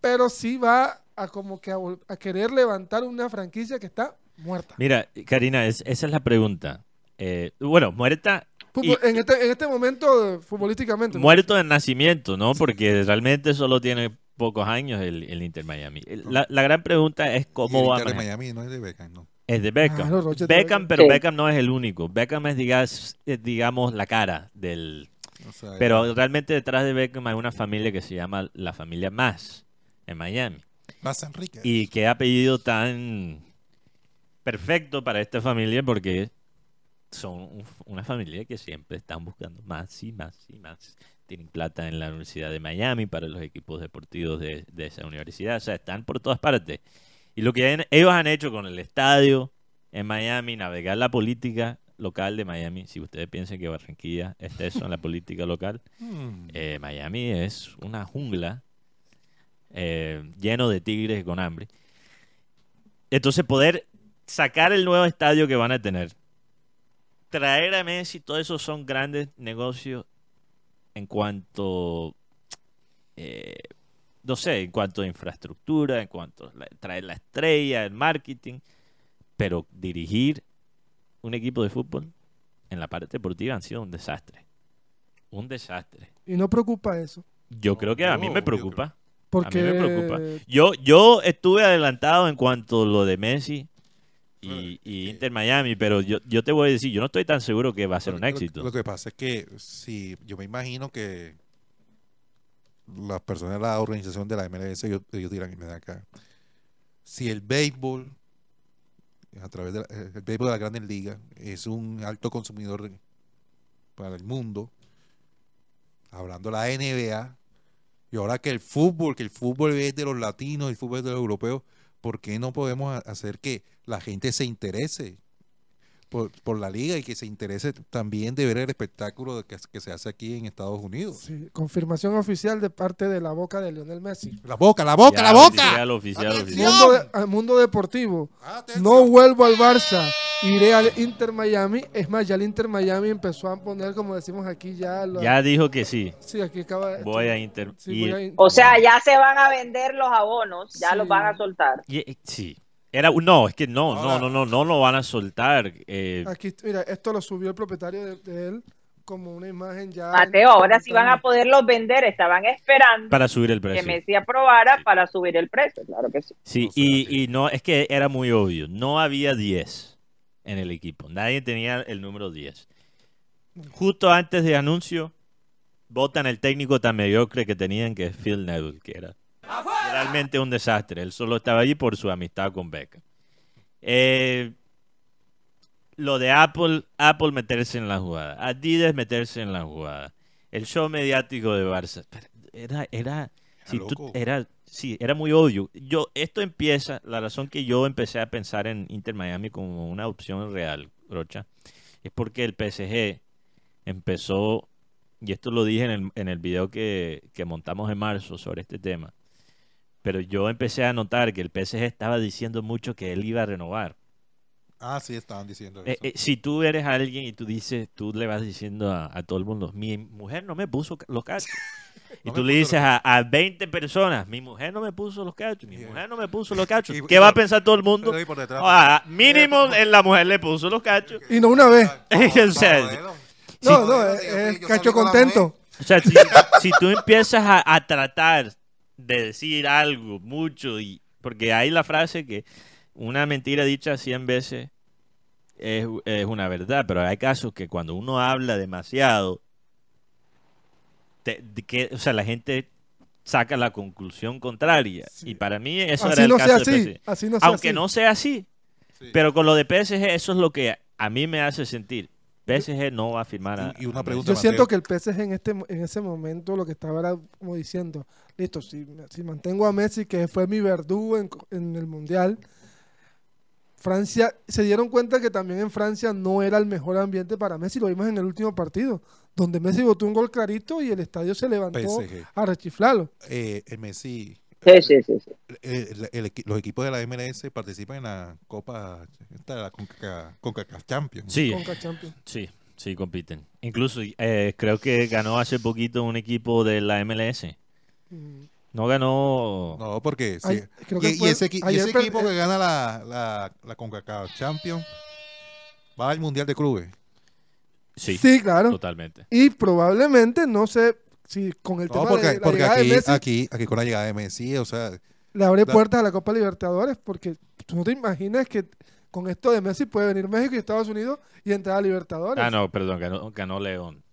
pero sí va a como que a, querer levantar una franquicia que está muerta. Mira, Karina, esa es la pregunta. Eh, bueno, muerta en, este, en este momento, futbolísticamente. Muerto de nacimiento, ¿no? Porque realmente solo tiene pocos años el, Inter Miami. La, gran pregunta es cómo va. El Inter Miami no es de Beckham, ¿no? Es de Beckham. Beckham, pero Beckham no es el único. Beckham es, digamos, digamos la cara del. pero realmente detrás de Beckham hay una familia que se llama la familia Más en Miami. Más Enrique. Y qué apellido tan perfecto para esta familia porque son una familia que siempre están buscando más y más y más tienen plata en la Universidad de Miami para los equipos deportivos de, esa universidad. O sea, están por todas partes. Y lo que ellos han hecho con el estadio en Miami, navegar la política local de Miami, si ustedes piensan que Barranquilla es eso en la política local, hmm. eh, Miami es una jungla eh, lleno de tigres con hambre. Entonces poder sacar el nuevo estadio que van a tener, traer a Messi, todo eso son grandes negocios en cuanto, eh, no sé, en cuanto a infraestructura, en cuanto a traer la estrella, el marketing, pero dirigir un equipo de fútbol en la parte deportiva han sido un desastre. Un desastre. ¿Y no preocupa eso? Yo creo que a mí me preocupa. Porque... A mí me preocupa. Yo, yo estuve adelantado en cuanto a lo de Messi y, Inter Miami, pero yo, yo te voy a decir, yo no estoy tan seguro que va a ser un éxito. Lo, que pasa es que si yo me imagino que las personas de la organización de la MLS, ellos, dirán, me acá, si el béisbol, a través de la, el béisbol de la Grandes Ligas, es un alto consumidor para el mundo, hablando de la NBA, y ahora que el fútbol, que el fútbol es de los latinos, el fútbol es de los europeos, ¿por qué no podemos hacer que la gente se interese por, la liga y que se interese también de ver el espectáculo que, que se hace aquí en Estados Unidos. Sí, confirmación oficial de parte de la boca de Lionel Messi. La boca, la boca, la boca. Oficial, oficial, Mundo, mundo deportivo. No vuelvo al Barça. Iré al Inter Miami. Es más, ya el Inter Miami empezó a poner, como decimos aquí, ya. Ya dijo que sí. Sí, aquí acaba. Voy a Inter. O sea, ya se van a vender los abonos, ya los van a soltar. Eh, sí. Era, no, es que no, no, no, no, no lo van a soltar. Eh. Aquí, mira, esto lo subió el propietario de, él como una imagen ya. Mateo, ahora sí van a poderlos vender, estaban esperando para subir el precio. Que Messi aprobara para subir el precio, claro que sí. Sí, y, y no, es que era muy obvio, no había 10 en el equipo, nadie tenía el número 10. Justo antes de anuncio, votan el técnico tan mediocre que tenían, que es Phil Neville, que era Realmente un desastre. Él solo estaba allí por su amistad con Beckham. Eh, lo de Apple, Apple meterse en la jugada. Adidas meterse en la jugada. El show mediático de Barça. Era, era, si era, sí, era muy obvio. Yo, esto empieza, la razón que yo empecé a pensar en Inter Miami como una opción real, Rocha, es porque el PSG empezó, y esto lo dije en el, en el video que, que montamos en marzo sobre este tema, pero yo empecé a notar que el PSG estaba diciendo mucho que él iba a renovar. Ah, sí, estaban diciendo eh, eso. Eh, si tú eres alguien y tú dices, tú le vas diciendo a, todo el mundo, mi mujer no me puso los cachos. y tú le dices a, a, 20 personas, mi mujer no me puso los cachos, mi mujer no me puso los cachos. ¿Qué va a pensar todo el mundo? Ah, mínimo en la mujer le puso los cachos. Y no una vez. no, no, es, cacho contento. O sea, si, tú empiezas a tratar de decir algo mucho y porque hay la frase que una mentira dicha 100 veces es, una verdad, pero hay casos que cuando uno habla demasiado, que, o sea, la gente saca la conclusión contraria. Y para mí eso era el caso de PSG. Aunque no sea así. Pero con lo de PSG, eso es lo que a mí me hace sentir. PSG no va a firmar a, y una pregunta, Yo siento que el PSG en este en ese momento lo que estaba era como diciendo, listo, si, si mantengo a Messi, que fue mi verdugo en, en el Mundial, Francia, se dieron cuenta que también en Francia no era el mejor ambiente para Messi, lo vimos en el último partido, donde Messi botó un gol clarito y el estadio se levantó a rechiflarlo. Eh, Messi, Sí, sí, sí. los equipos de la MLS participan en la Copa, esta, la Conca, Champions. Sí, sí, sí, compiten. Incluso eh, creo que ganó hace poquito un equipo de la MLS. Mm. No ganó. No, porque. y, ese, equipo que gana la, la, la CONCACAF Champions va al Mundial de Clubes. Sí, sí, claro. Totalmente. Y probablemente, no sé si con el tema porque, de la porque aquí, de Messi, aquí, aquí con la llegada de Messi, o sea. Le abre puertas a la Copa Libertadores, porque tú no te imaginas que con esto de Messi puede venir México y Estados Unidos y entrar a Libertadores. Ah, no, perdón, ganó, ganó León.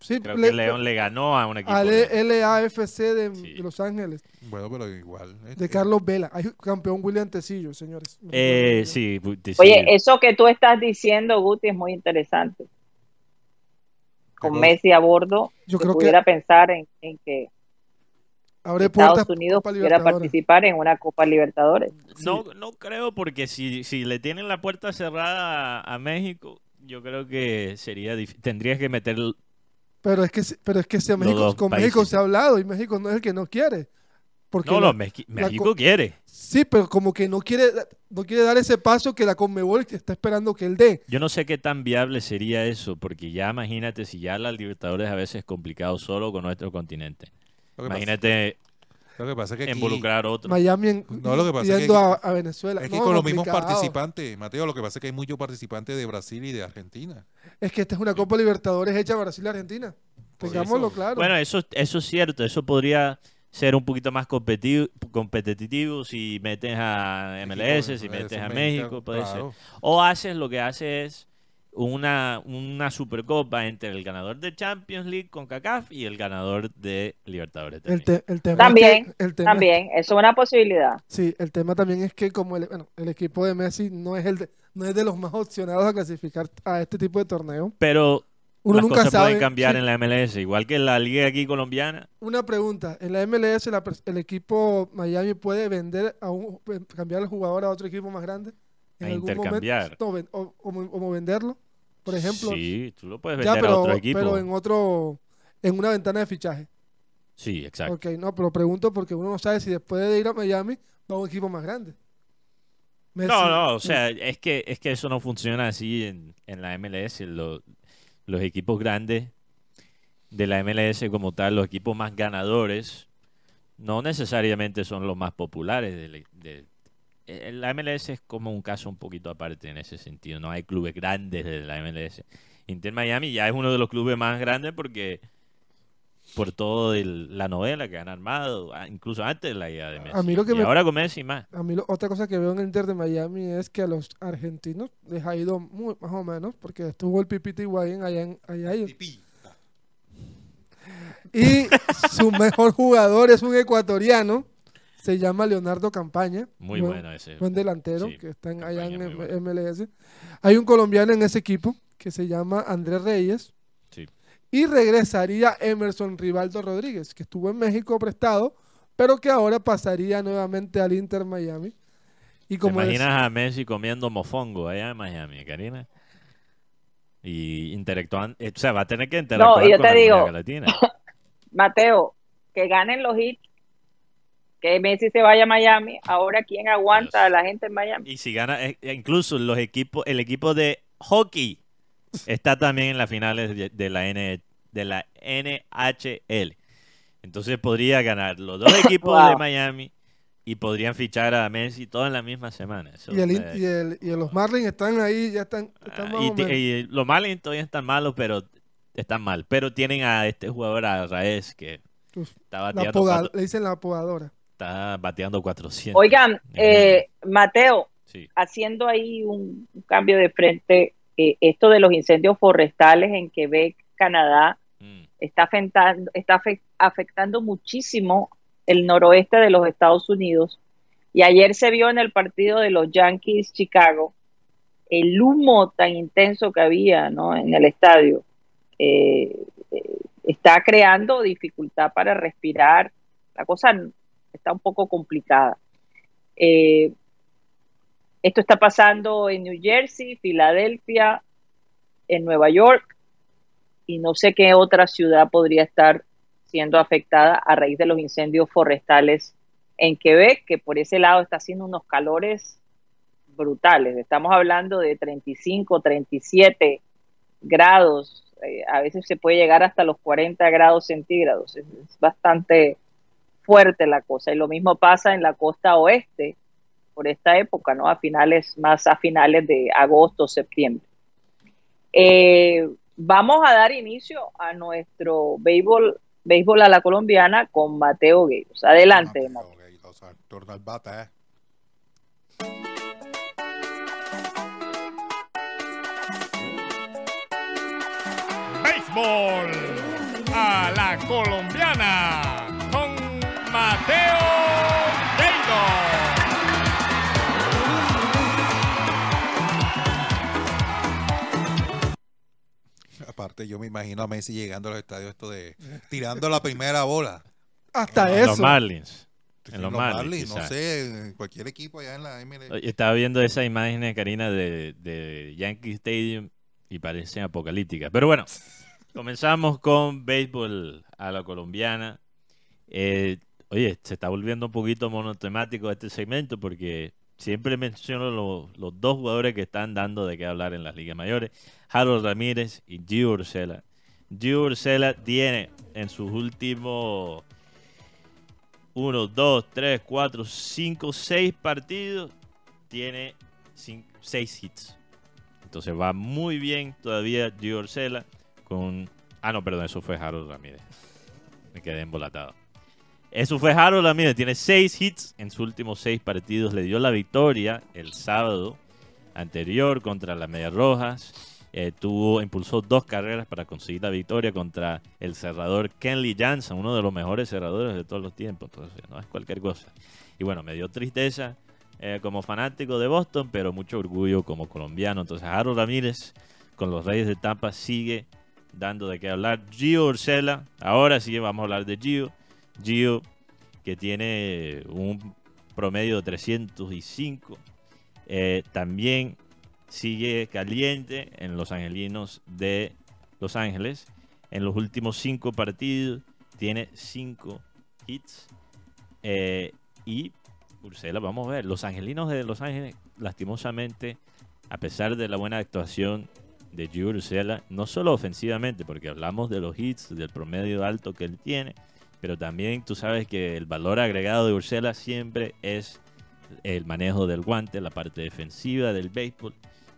Sí, Creo que León le ganó a un equipo. Al LAFC de, Los Ángeles. Bueno, pero igual. De este Carlos Vela. Hay campeón William Tecillo, señores. Eh, sí, Oye, eso que tú estás diciendo, Guti, es muy interesante. Con Messi a bordo, yo creo pudiera pensar en, que Estados Unidos pudiera participar en una Copa Libertadores. No, no creo, porque si, si le tienen la puerta cerrada a, México, yo creo que sería tendrías que meter pero es que, pero es que si México, con México se ha hablado y México no es el que no quiere. Porque no, no, México quiere. Sí, pero como que no quiere, no quiere dar ese paso que la Conmebol está esperando que él dé. Yo no sé qué tan viable sería eso, porque ya imagínate si ya la Libertadores a veces es complicado solo con nuestro continente. Imagínate lo que pasa es que involucrar a otros. Miami no, lo que pasa yendo es que, a, Venezuela. Es que con los mismos participantes, Mateo, lo que pasa es que hay muchos participantes de Brasil y de Argentina. Es que esta es una Copa Libertadores hecha Brasil y Argentina. Tengámoslo claro. Bueno, eso, eso es cierto. Eso podría ser un poquito más competitivo, competitivo si metes a MLS, si metes a México, puede ser. O haces lo que hace es una, una supercopa entre el ganador de Champions League con CACAF y el ganador de Libertadores. también, también, eso es una posibilidad. Sí, el tema también es que como el, bueno, el equipo de Messi no es, el de, no es de los más opcionados a clasificar a este tipo de torneo. Pero uno nunca sabe. pueden cambiar en la MLS, igual que en la liga aquí colombiana. Una pregunta, en la MLS el equipo Miami puede vender a un, cambiar al jugador a otro equipo más grande en a intercambiar momento, o, o, venderlo por ejemplo. Sí, tú lo puedes vender a otro equipo. Pero en otro, en una ventana de fichaje. Sí, exacto. Ok, no, pero pregunto porque uno no sabe si después de ir a Miami va a un equipo más grande. no, no, o sea, es que, es que eso no funciona así en, en la MLS. Los equipos grandes de la MLS como tal, los equipos más ganadores, no necesariamente son los más populares de, de, eh, la MLS es como un caso un poquito aparte en ese sentido. No hay clubes grandes de la MLS. Inter Miami ya es uno de los clubes más grandes porque por todo la novela que han armado, incluso antes de la idea de Messi. y ahora con Messi más. A mí otra cosa que veo en el Inter de Miami es que a los argentinos les ha ido muy, más o menos, porque estuvo el Pipiti Higuaín allá en allá. Y su mejor jugador es un ecuatoriano se llama Leonardo Campaña. Muy bueno ese. Buen delantero que está allá en MLS. Hay un colombiano en ese equipo que se llama Andrés Reyes. Y regresaría Emerson Rivaldo Rodríguez, que estuvo en México prestado, pero que ahora pasaría nuevamente al Inter Miami. Y como ¿Te imaginas a Messi comiendo mofongo allá en Miami, Karina? Y interactuando, eh, o sea, va a tener que interactuar no, yo te digo, Mateo, que ganen los hits que Messi se vaya a Miami, ahora quién aguanta a la gente en Miami. Y si gana, eh, incluso los equipos, el equipo de hockey está también en las finales de, la N, de la NHL. Entonces podría ganar los dos equipos de Miami y podrían fichar a Messi todo en la misma semana. y, los Marlins están ahí, ya están, ah, y, los Marlins todavía están malos, pero están mal. Pero tienen a este jugador, a Raez, que está Le dicen la podadora está bateando 400. Oigan, eh, Mateo, haciendo ahí un, cambio de frente, eh, esto de los incendios forestales en Quebec, Canadá, mm. está, afectando, está afectando muchísimo el noroeste de los Estados Unidos. Y ayer se vio en el partido de los Yankees Chicago el humo tan intenso que había ¿no? en el estadio. Eh, eh, está creando dificultad para respirar. La cosa está un poco complicada. Eh, esto está pasando en New Jersey, Filadelfia, en Nueva York y no sé qué otra ciudad podría estar siendo afectada a raíz de los incendios forestales en Quebec, que por ese lado está haciendo unos calores brutales. Estamos hablando de 35, 37 grados, eh, a veces se puede llegar hasta los 40 grados centígrados. Es, bastante fuerte la cosa. Y lo mismo pasa en la costa oeste por esta época, ¿no? A finales, más a finales de agosto, septiembre. Eh, vamos a dar inicio a nuestro béisbol, béisbol a la colombiana con Mateo Gueiros. Adelante, Mateo. Mateo. Béisbol a la colombiana con Mateo Aparte, yo me imagino a Messi llegando a los estadios esto de tirando la primera bola. Hasta eso. Los Marlins. En los, Marlins, no sé, en cualquier equipo allá en la MLB. Estaba viendo esa imagen, Karina, de, de Yankee Stadium y parecen apocalípticas. Pero bueno, comenzamos con béisbol a la colombiana. Eh, oye, se está volviendo un poquito monotemático este segmento porque siempre menciono los dos jugadores que están dando de qué hablar en las ligas mayores, Harold Ramírez y Gio Ursela. Gio Ursela tiene en sus últimos 1, 2, 3, 4, 5, 6 partidos, tiene 6 hits. Entonces va muy bien todavía Gio Ursela con... Ah, no, perdón, eso fue Harold Ramírez. Me quedé embolatado. Eso fue Harold Ramírez, tiene seis hits en sus últimos seis partidos. Le dio la victoria el sábado anterior contra las Medias Rojas. Eh, tuvo, impulsó dos carreras para conseguir la victoria contra el cerrador Kenley Jansen, uno de los mejores cerradores de todos los tiempos. Entonces, no es cualquier cosa. Y bueno, me dio tristeza eh, como fanático de Boston, pero mucho orgullo como colombiano. Entonces, Harold Ramírez con los Reyes de Tampa sigue dando de qué hablar. Gio Ursela, ahora sí vamos a hablar de Gio. Gio, que tiene un promedio de 305. Eh, también sigue caliente en los angelinos de Los Ángeles. En los últimos cinco partidos tiene cinco hits. Eh, y Ursela, vamos a ver, los angelinos de Los Ángeles, lastimosamente, a pesar de la buena actuación de Gio Ursela, no solo ofensivamente, porque hablamos de los hits, del promedio alto que él tiene, pero también tú sabes que el valor agregado de Ursela siempre es el manejo del guante, la parte defensiva del béisbol,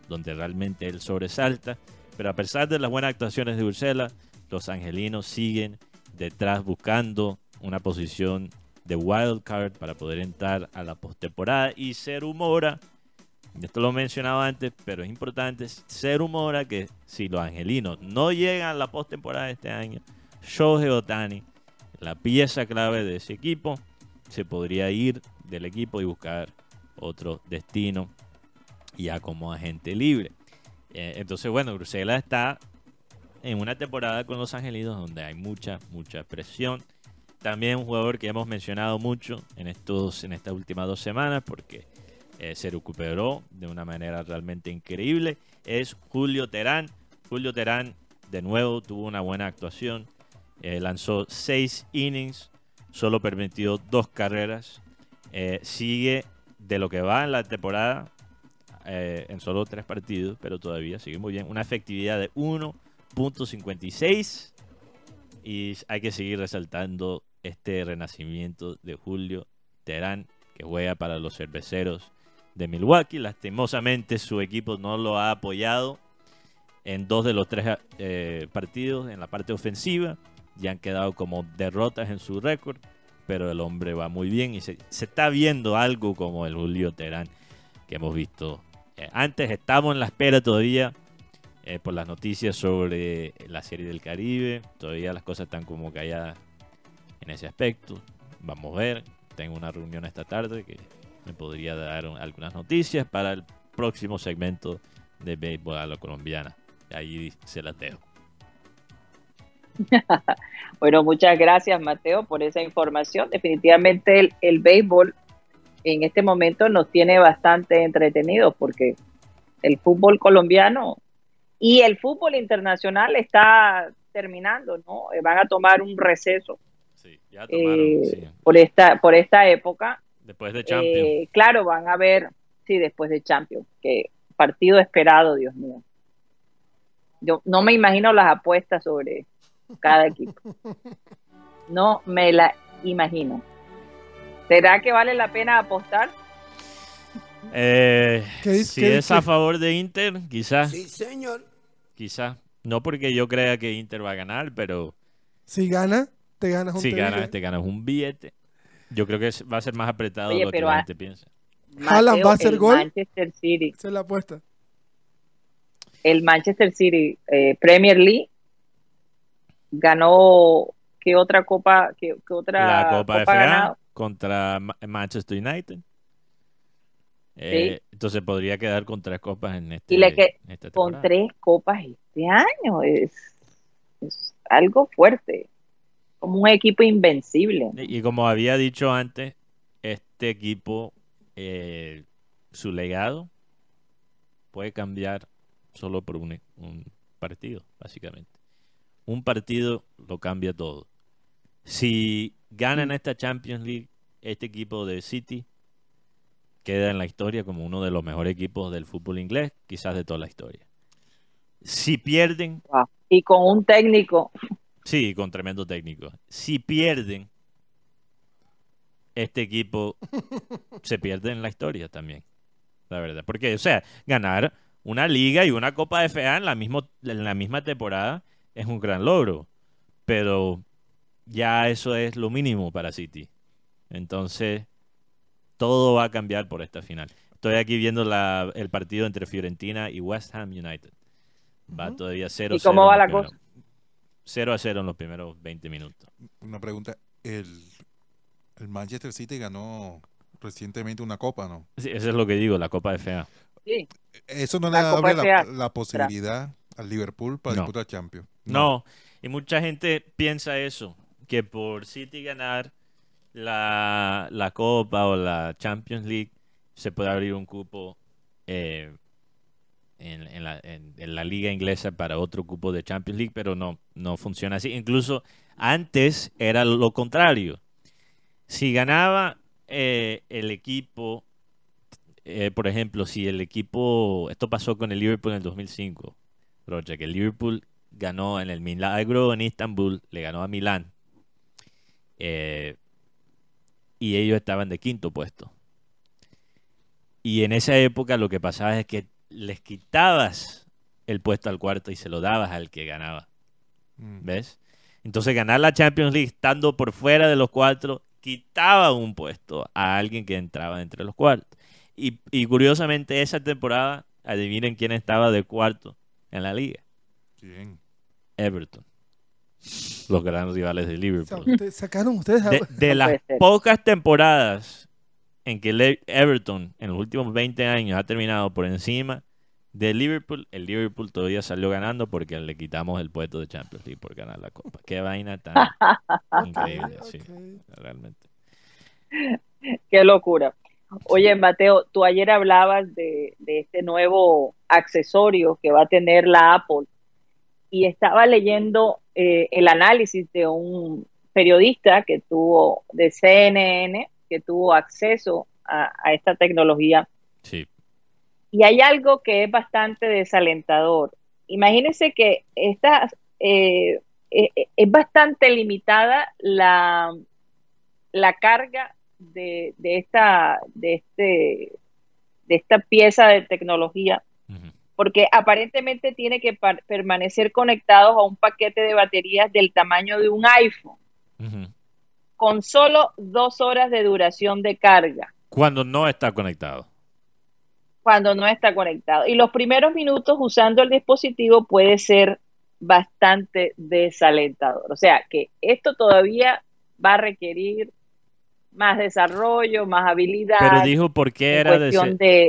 donde realmente él sobresalta. Pero a pesar de las buenas actuaciones de Ursela, los angelinos siguen detrás buscando una posición de wild card para poder entrar a la postemporada y se rumora, esto lo he mencionado antes, pero es importante, se rumora que si los angelinos no llegan a la postemporada este año, Shohei Otani la pieza clave de ese equipo, se podría ir del equipo y buscar otro destino ya como agente libre. Eh, entonces, bueno, Bruselas está en una temporada con los Angelinos donde hay mucha, mucha presión. También un jugador que hemos mencionado mucho en, estos, en estas últimas dos semanas porque eh, se recuperó de una manera realmente increíble es Julio Terán. Julio Terán de nuevo tuvo una buena actuación eh, lanzó seis innings, solo permitió dos carreras. Eh, sigue de lo que va en la temporada eh, en solo tres partidos, pero todavía sigue muy bien. Una efectividad de 1.56 y hay que seguir resaltando este renacimiento de Julio Terán que juega para los cerveceros de Milwaukee. Lastimosamente su equipo no lo ha apoyado en dos de los tres partidos en la parte ofensiva ya han quedado como derrotas en su récord, pero el hombre va muy bien y se, está viendo algo como el Julio Terán que hemos visto. Eh, antes estamos en la espera todavía eh, por las noticias sobre la serie del Caribe, todavía las cosas están como calladas en ese aspecto. vamos a ver. Tengo una reunión esta tarde que me podría dar algunas noticias para el próximo segmento de béisbol a la colombiana. Ahí se las dejo. Bueno, muchas gracias Mateo por esa información. Definitivamente el, el béisbol en este momento nos tiene bastante entretenidos porque el fútbol colombiano y el fútbol internacional está terminando, ¿no? Eh, van a tomar un receso eh, por esta por esta época. Después de Champions. Eh, claro, van a ver, sí, después de Champions, que partido esperado, Dios mío. Yo no me imagino las apuestas sobre cada equipo. No me la imagino. ¿Será que vale la pena apostar? Eh, si es a favor de Inter, quizás. Sí, señor. Quizás. No porque yo crea que Inter va a ganar, pero. Si gana, te ganas un Si gana, te ganas un billete. Yo creo que va a ser más apretado de lo que la gente piensa. Haaland va a hacer gol. Manchester City. Se la apuesta. El Manchester City eh, Premier League ganó qué otra copa qué, otra la copa, FA contra Manchester United. Eh, entonces podría quedar con tres copas en este y le que con tres copas este año es, es algo fuerte como un equipo invencible. Y como había dicho antes este equipo eh, su legado puede cambiar solo por un, un partido básicamente un partido lo cambia todo. Si ganan mm. esta Champions League, este equipo de City queda en la historia como uno de los mejores equipos del fútbol inglés, quizás de toda la historia. Si pierden... Y con un técnico. Sí, con tremendo técnico. Si pierden, este equipo se pierde en la historia también. La verdad. Porque, o sea, ganar una liga y una Copa de FA en la, mismo, en la misma temporada es un gran logro, pero ya eso es lo mínimo para City. Entonces, todo va a cambiar por esta final. Estoy aquí viendo la, el partido entre Fiorentina y West Ham United. Va todavía 0 ¿Y cómo va la cosa? 0 a 0 en los primeros 20 minutos. Una pregunta. El, el Manchester City ganó recientemente una copa, ¿no? Sí, eso es lo que digo, la Copa de FA. Sí. Eso no le abre la, la, posibilidad al Liverpool para no. disputar Champions. No. y mucha gente piensa eso, que por City ganar la, la Copa o la Champions League se puede abrir un cupo eh, en, en, la, en, la, liga inglesa para otro cupo de Champions League, pero no, no funciona así. Incluso antes era lo contrario. Si ganaba eh, el equipo, eh, por ejemplo, si el equipo, esto pasó con el Liverpool en el 2005, Roger, que el Liverpool ganó en el Milagro en Istanbul, le ganó a Milán. Eh, y ellos estaban de quinto puesto. Y en esa época lo que pasaba es que les quitabas el puesto al cuarto y se lo dabas al que ganaba. Mm. ¿Ves? Entonces ganar la Champions League estando por fuera de los cuatro quitaba un puesto a alguien que entraba entre los cuartos. Y, y curiosamente esa temporada, adivinen quién estaba de cuarto en la liga. ¿Quién? Everton. Los grandes rivales de Liverpool. sacaron ustedes de, las pocas temporadas en que Everton en los últimos 20 años ha terminado por encima de Liverpool, el Liverpool todavía salió ganando porque le quitamos el puesto de Champions League por ganar la Copa. Qué vaina tan increíble, sí, realmente. Qué locura. Oye, Mateo, tú ayer hablabas de, de este nuevo accesorio que va a tener la Apple y estaba leyendo eh, el análisis de un periodista que tuvo de CNN, que tuvo acceso a, esta tecnología. Sí. Y hay algo que es bastante desalentador. Imagínense que esta, eh, eh, es bastante limitada la, la carga de, de, esta, de, este, de esta pieza de tecnología porque aparentemente tiene que permanecer conectados a un paquete de baterías del tamaño de un iPhone, con solo dos horas de duración de carga. Cuando no está conectado. Cuando no está conectado. Y los primeros minutos usando el dispositivo puede ser bastante desalentador. O sea que esto todavía va a requerir más desarrollo, más habilidad. Pero dijo por qué era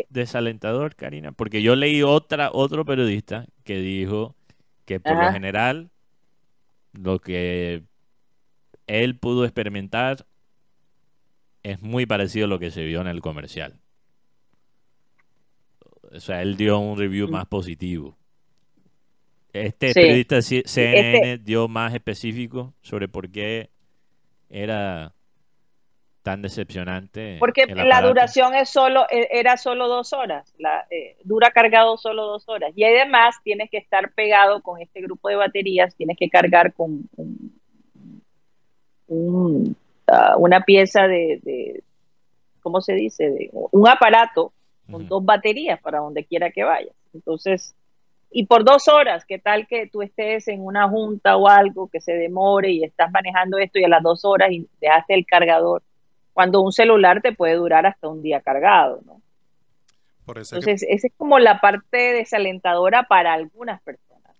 desalentador, Karina. Porque yo leí otra, otro periodista que dijo que por lo general lo que él pudo experimentar es muy parecido a lo que se vio en el comercial. O sea, él dio un review mm. más positivo. Este periodista CNN este dio más específico sobre por qué era tan decepcionante. Porque la duración es solo, e, era solo dos horas, la, eh, dura cargado solo dos horas. Y además tienes que estar pegado con este grupo de baterías, tienes que cargar con ah, una pieza de, ¿cómo se dice? De, un aparato con dos baterías para donde quiera que vayas. Entonces, y por dos horas, ¿qué tal que tú estés en una junta o algo que se demore y estás manejando esto y a las dos horas y dejaste el cargador? Cuando un celular te puede durar hasta un día cargado, ¿no? Entonces, esa es como la parte desalentadora para algunas personas.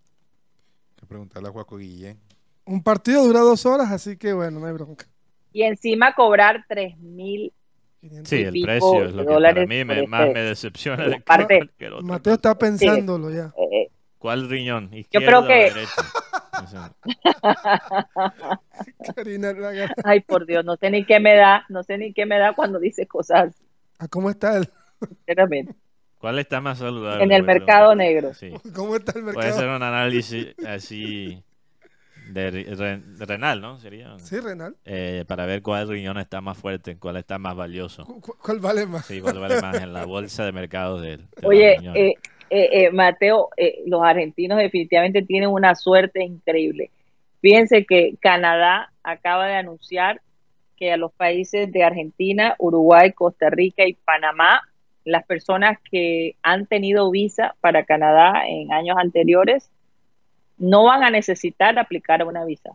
que preguntarle a Juaco Guillén. Un partido dura dos horas, así que bueno, no hay bronca. Y encima cobrar tres mil Sí, el precio es lo que para mí me, más me decepciona. De Mateo está pensándolo ya. Eh, eh. ¿Cuál riñón? Yo creo que... Ay, por Dios, no sé ni qué me da, no sé ni qué me da cuando dice cosas. ¿A cómo está él? ¿Cuál está más saludable? En el mercado negro. Sí. ¿Cómo está el mercado? Puede ser un análisis así de, renal, ¿no? Sería. Sí, renal. Eh, para ver cuál riñón está más fuerte, cuál está más valioso. ¿Cuál vale más? Sí, cuál vale más en la bolsa de mercado de, él. Oye, eh, eh, Mateo, los argentinos definitivamente tienen una suerte increíble. Fíjense que Canadá acaba de anunciar que a los países de Argentina, Uruguay, Costa Rica y Panamá, las personas que han tenido visa para Canadá en años anteriores, no van a necesitar aplicar una visa.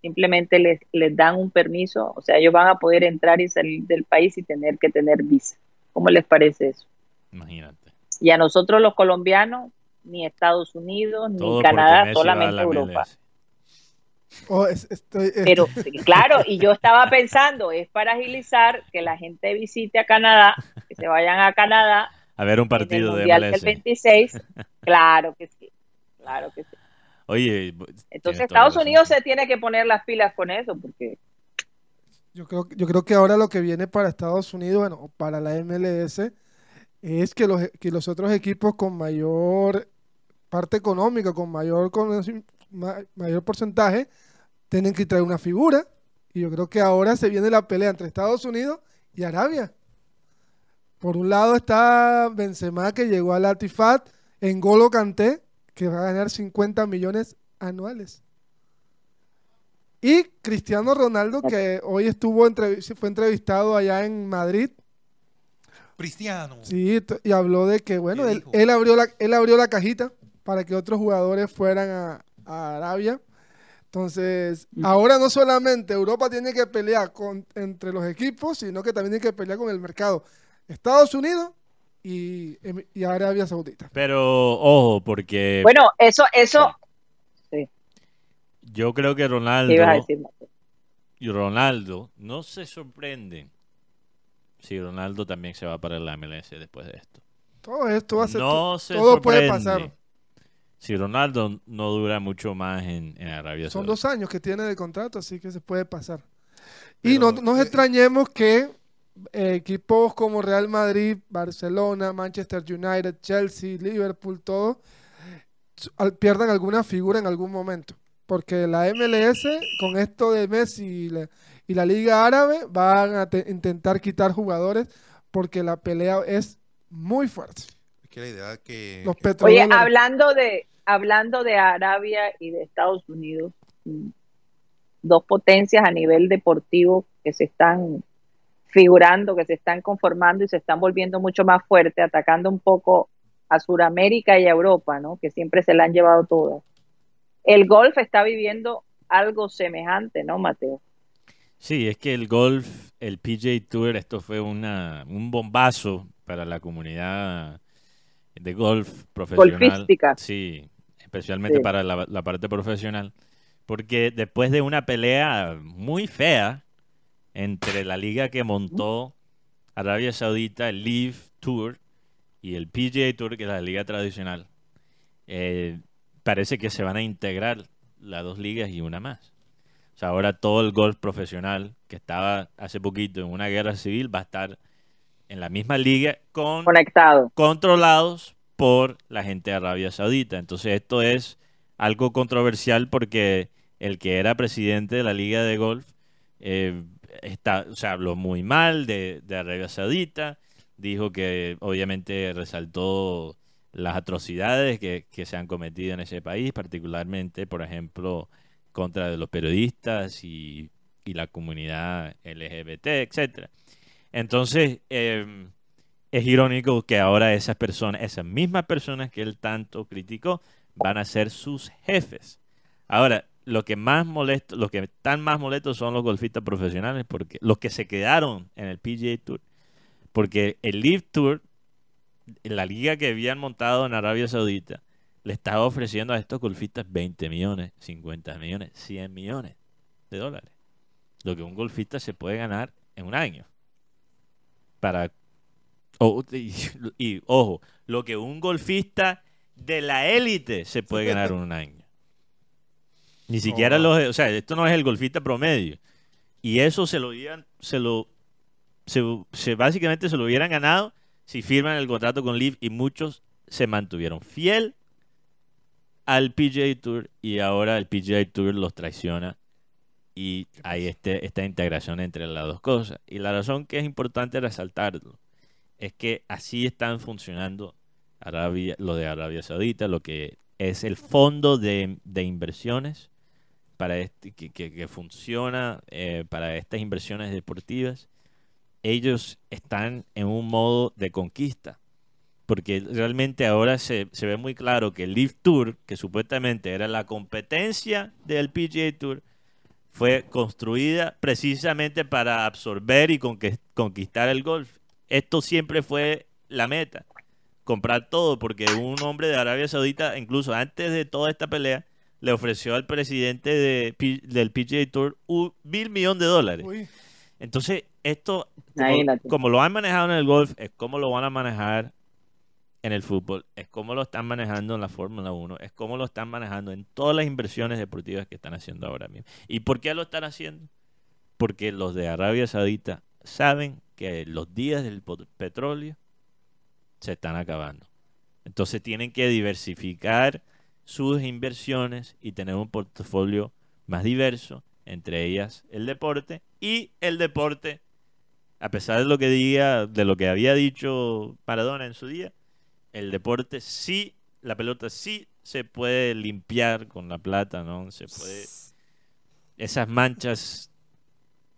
Simplemente les, les dan un permiso, o sea, ellos van a poder entrar y salir del país y tener que tener visa. ¿Cómo les parece eso? Imagínate. Y a nosotros los colombianos, ni Estados Unidos, ni Canadá, solamente Europa. Oh, Pero claro, y yo estaba pensando, es para agilizar que la gente visite a Canadá, que se vayan a Canadá. A ver un partido de MLS. Del 26, claro que sí, claro que sí. Oye, entonces Estados Unidos se tiene que poner las pilas con eso, porque yo creo, yo creo que ahora lo que viene para Estados Unidos, bueno, para la MLS, es que los, que los otros equipos con mayor parte económica, con mayor, con mayor porcentaje, tienen que traer una figura. Y yo creo que ahora se viene la pelea entre Estados Unidos y Arabia. Por un lado está Benzema que llegó al Latifat, en Golo Canté, que va a ganar 50 millones anuales. Y Cristiano Ronaldo, que hoy estuvo fue entrevistado allá en Madrid. Cristiano. Sí, y habló de que, bueno, él, abrió la, él abrió la cajita para que otros jugadores fueran a, Arabia. Entonces, mm. ahora no solamente Europa tiene que pelear con, entre los equipos, sino que también tiene que pelear con el mercado. Estados Unidos y, y Arabia Saudita. Pero ojo, porque... Bueno, eso, eso... Sí. Yo creo que Ronaldo... y Ronaldo no se sorprende si Ronaldo también se va para la MLS después de esto. Todo esto va a ser... No se todo puede pasar. Si Ronaldo no dura mucho más en, Arabia Saudita. Son dos años que tiene de contrato, así que se puede pasar. y no nos eh, extrañemos que equipos como Real Madrid, Barcelona, Manchester United, Chelsea, Liverpool, todo, pierdan alguna figura en algún momento. Porque la MLS, con esto de Messi y la, Liga Árabe, van a intentar quitar jugadores porque la pelea es muy fuerte. Oye, hablando de, hablando de Arabia y de Estados Unidos, mm, dos potencias a nivel deportivo que se están figurando, que se están conformando y se están volviendo mucho más fuertes, atacando un poco a Sudamérica y a Europa, ¿no? que siempre se la han llevado todas. El golf está viviendo algo semejante, ¿no, Mateo? Sí, es que el golf, el PJ Tour, esto fue una, un bombazo para la comunidad de golf profesional. Golfística. Sí, especialmente para la, la parte profesional. Porque después de una pelea muy fea, entre la liga que montó Arabia Saudita, el Live Tour, y el PGA Tour, que es la liga tradicional. Eh, parece que se van a integrar las dos ligas y una más. Sea, ahora todo el golf profesional que estaba hace poquito en una guerra civil va a estar en la misma liga con Conectado. controlados por la gente de Arabia Saudita. Entonces esto es algo controversial porque el que era presidente de la liga de golf eh, está, o sea, habló muy mal de, de Arabia Saudita, dijo que obviamente resaltó las atrocidades que, que, se han cometido en ese país, particularmente, por ejemplo, contra de los periodistas y, y la comunidad LGBT, etcétera. Entonces, eh, es irónico que ahora esas personas, esas mismas personas que él tanto criticó, van a ser sus jefes. Ahora, lo que más molesto, los que están más molestos son los golfistas profesionales, porque los que se quedaron en el PGA Tour, porque el Live Tour, la liga que habían montado en Arabia Saudita, le estaba ofreciendo a estos golfistas 20 millones, 50 millones, 100 millones de dólares. Lo que un golfista se puede ganar en un año. Para y, ojo, lo que un golfista de la élite se puede ganar en un año. Ni siquiera los, o sea, esto no es el golfista promedio. Y eso se lo hubieran, se lo, se, básicamente se lo hubieran ganado si firman el contrato con Liv y muchos se mantuvieron fiel al PGA Tour y ahora el PGA Tour los traiciona y hay este, esta integración entre las dos cosas. Y la razón que es importante resaltarlo es que así están funcionando Arabia, lo de Arabia Saudita, lo que es el fondo de, inversiones para este, que, funciona eh, para estas inversiones deportivas. Ellos están en un modo de conquista, porque realmente ahora se, se ve muy claro que el Live Tour, que supuestamente era la competencia del PGA Tour, fue construida precisamente para absorber y conquistar el golf. Esto siempre fue la meta, comprar todo, porque un hombre de Arabia Saudita, incluso antes de toda esta pelea, le ofreció al presidente de, del PGA Tour un mil millón de dólares. Entonces, esto, como, lo han manejado en el golf, es como lo van a manejar en el fútbol, es como lo están manejando en la Fórmula 1, es como lo están manejando en todas las inversiones deportivas que están haciendo ahora mismo. ¿Y por qué lo están haciendo? Porque los de Arabia Saudita saben que los días del petróleo se están acabando. Entonces tienen que diversificar sus inversiones y tener un portafolio más diverso, entre ellas el deporte y el deporte, a pesar de lo que diga, de lo que había dicho Maradona en su día, el deporte sí, la pelota sí se puede limpiar con la plata, ¿no? Se puede esas manchas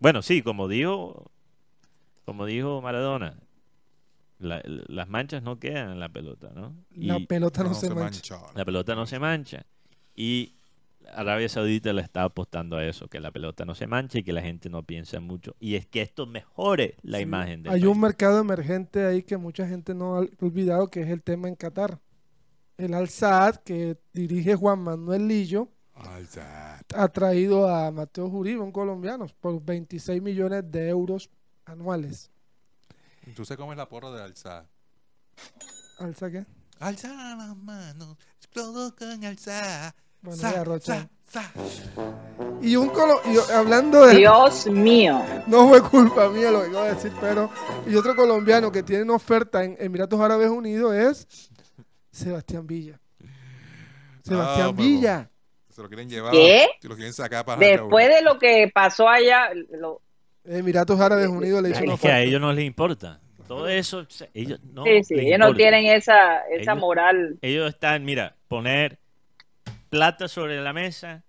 bueno, sí, como dijo como dijo Maradona, las manchas no quedan en la pelota, ¿no? la pelota no, se, mancha. La pelota no se mancha. Y Arabia Saudita le está apostando a eso, que la pelota no se manche y que la gente no piensa mucho. Y es que esto mejore la imagen de Hay un mercado emergente ahí que mucha gente no ha olvidado, que es el tema en Qatar. El Al-Saad, que dirige Juan Manuel Lillo, ha traído a Mateo Uribe, un colombiano, por 26 millones de euros anuales. ¿Tú sabes cómo es la porra de alzar? ¿Alza qué? Alza las manos, todo con. Bueno, sa, Y un colo y hablando de Dios mío. No fue culpa mía lo que iba a decir, pero y otro colombiano que tiene una oferta en Emiratos Árabes Unidos es Sebastián Villa. Sebastián ah, Villa. Se lo quieren llevar. ¿Qué? Se lo quieren sacar para Después de lo que pasó allá, lo, Emiratos Árabes Unidos le hizo Es que a ellos no les importa. Todo eso, ellos no. Sí, sí, ellos no tienen esa, esa moral. Ellos están, mira, poner plata sobre la mesa,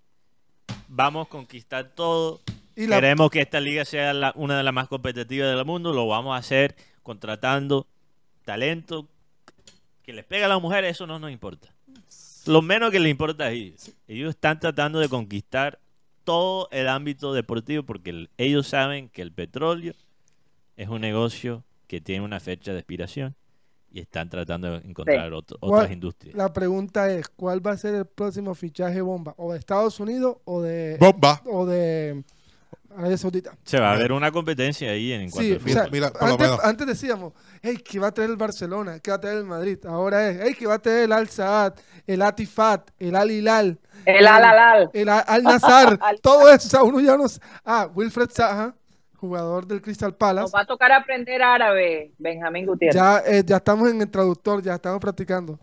vamos a conquistar todo. Y Queremos que esta liga sea una de las más competitivas del mundo, lo vamos a hacer contratando talento que les pega a las mujeres, eso no nos importa. Lo menos que les importa es ellos. Ellos están tratando de conquistar todo el ámbito deportivo porque ellos saben que el petróleo es un negocio que tiene una fecha de expiración y están tratando de encontrar otras industrias. La pregunta es, ¿cuál va a ser el próximo fichaje bomba? ¿O de Estados Unidos o de... Bomba. O de Arabia Saudita. Se va a ver una competencia ahí en cuanto sí, mira, antes, antes, decíamos, hey, que va a traer el Barcelona, que va a traer el Madrid. Ahora es, hey, que va a traer el Al Saad, el Atifat, el Al Hilal, el Al Alal, el Al Nazar, todo eso. O sea, uno ya no. Ah, Wilfred Zaha, jugador del Crystal Palace. Nos va a tocar aprender árabe, Benjamín Gutiérrez. Ya, eh, ya estamos en el traductor, ya estamos practicando.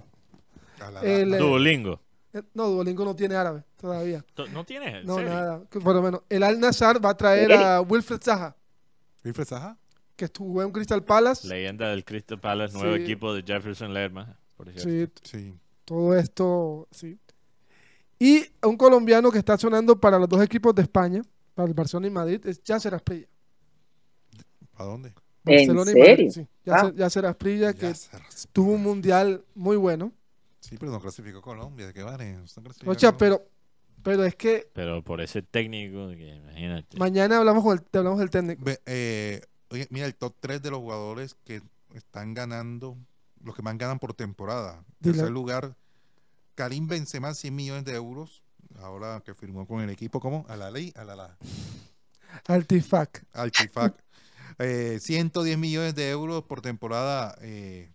El, eh, Duolingo. Eh, no, Duolingo no tiene árabe todavía. ¿No tiene? No, nada. Por lo menos. El Al Nazar va a traer a Wilfred Zaha. ¿Wilfred Zaha? Que estuvo en Crystal Palace. Leyenda del Crystal Palace, nuevo equipo de Jefferson Lerma. Por sí, sí. Todo esto, sí. Y un colombiano que está sonando para los dos equipos de España, para el Barcelona y Madrid, es Yasser Asprilla. ¿A dónde? Barcelona ¿En serio? sí. Yasser, Asprilla, que tuvo un mundial muy bueno. Sí, pero no clasificó Colombia, ¿de qué vale? Ocha, pero, pero es que... Pero por ese técnico, imagínate. Mañana hablamos, con el, hablamos del técnico. Eh, oye, mira, el top 3 de los jugadores que están ganando, los que más ganan por temporada. En tercer lugar, Karim Benzema, 100 millones de euros. Ahora que firmó con el equipo, ¿cómo? A la ley, a la la. Altifac. Altifac. Eh, 110 millones de euros por temporada eh,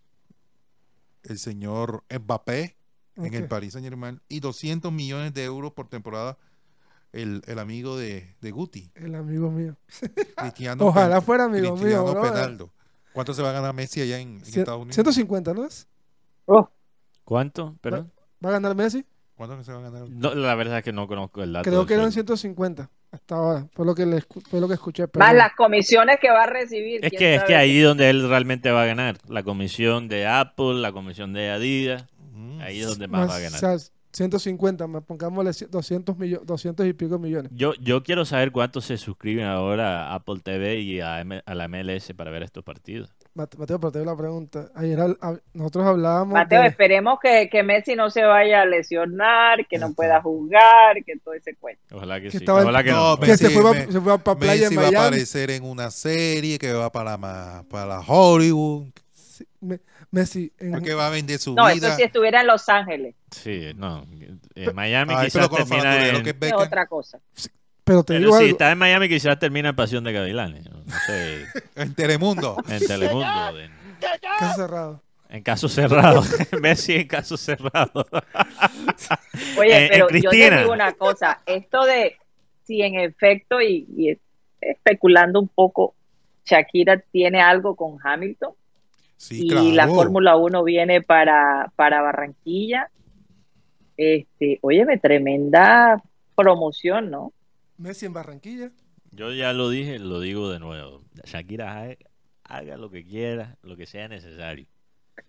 el señor Mbappé en el Paris Saint Germain y 200 millones de euros por temporada el, el amigo de, de, Guti. El amigo mío. Cristiano Ojalá fuera amigo mío. Penaldo. ¿Cuánto se va a ganar Messi allá en, Estados Unidos? 150, ¿no es? Oh. ¿Cuánto? Perdón. ¿Va a ganar Messi? ¿Cuánto se va a ganar? No, la verdad es que no conozco el dato. Creo que eran 150 hasta ahora, fue lo que, le, fue lo que escuché. Más las comisiones que va a recibir. Es que es que ahí donde él realmente va a ganar. La comisión de Apple, la comisión de Adidas. Mm. Ahí es donde más, va a ganar. O sea, 150, pongámosle 200, 200 y pico millones. Yo, yo quiero saber cuántos se suscriben ahora a Apple TV y a, a la MLS para ver estos partidos. Mateo, pero te la pregunta. Ayer nosotros hablábamos. Mateo, esperemos que, que, Messi no se vaya a lesionar, que no pueda jugar, que todo ese cuento. Ojalá que, sí. Ojalá que, no. que se, fue, se fue para playa Messi va a aparecer en una serie que va para, para Hollywood. Messi. En... Que va a vender su no, vida. No, eso si estuviera en Los Ángeles. Sí, no. En Miami Ay, quizás termina en... Que es otra cosa. Pero te digo si algo. está en Miami quizás termina en Pasión de Gavilanes. No sé. en Telemundo. En Telemundo. En... Caso cerrado. En caso cerrado. Messi en caso cerrado. Oye, en, pero en yo te digo una cosa. Esto de si en efecto, y, y especulando un poco, Shakira tiene algo con Hamilton. Sí, y claro. la Fórmula 1 viene para, para Barranquilla. Este, óyeme, tremenda promoción, ¿no? Messi en Barranquilla. Yo ya lo dije, lo digo de nuevo. Shakira haga, haga lo que quiera, lo que sea necesario.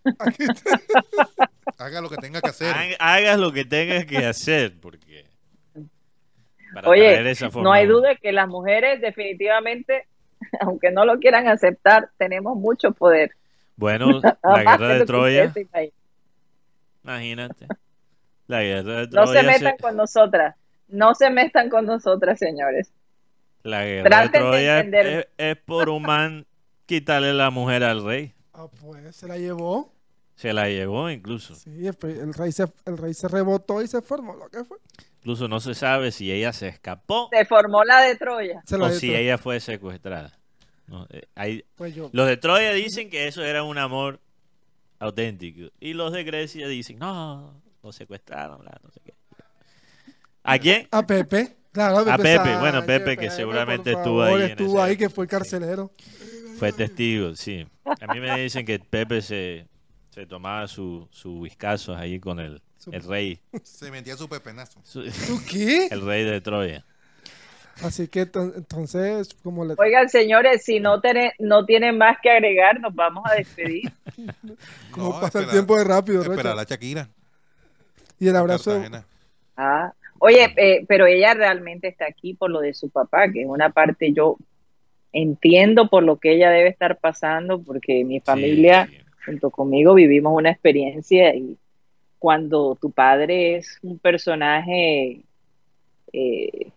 haga lo que tenga que hacer. Haga, haga lo que tenga que hacer, porque. Oye, no hay duda que las mujeres definitivamente, aunque no lo quieran aceptar, tenemos mucho poder. Bueno, la guerra de Troya. Imagínate. La guerra de Troya. No se metan se... con nosotras. No se metan con nosotras, señores. La guerra Traten de Troya de es, es, por un man quitarle la mujer al rey. Ah, pues se la llevó. Se la llevó incluso. Sí, el rey se, el rey se rebotó y se formó lo que fue. Incluso no se sabe si ella se escapó. Se formó la de Troya. o de si Troya. ella fue secuestrada. No, eh, hay, pues yo. Los de Troya dicen que eso era un amor auténtico. Y los de Grecia dicen, no, lo secuestraron, no sé qué. ¿A quién? A Pepe. Claro, a Pepe. A Pepe. Sánchez, bueno, Pepe, Pepe que seguramente estuvo ahí. Estuvo ahí, que fue carcelero. Fue testigo, sí. A mí me dicen que Pepe se, se tomaba su, su whiskazos ahí con el, el rey. Se metía su pepenazo. ¿Tú qué? El rey de Troya. Así que entonces, como le... Oigan, señores, si no, tiene, no tienen más que agregar, nos vamos a despedir. ¿Cómo no, pasa espera, el tiempo de rápido? Espera la Shakira. Y el abrazo. Ah, oye, eh, pero ella realmente está aquí por lo de su papá, que es una parte yo entiendo por lo que ella debe estar pasando, porque mi familia, sí, junto conmigo, vivimos una experiencia y cuando tu padre es un personaje eh,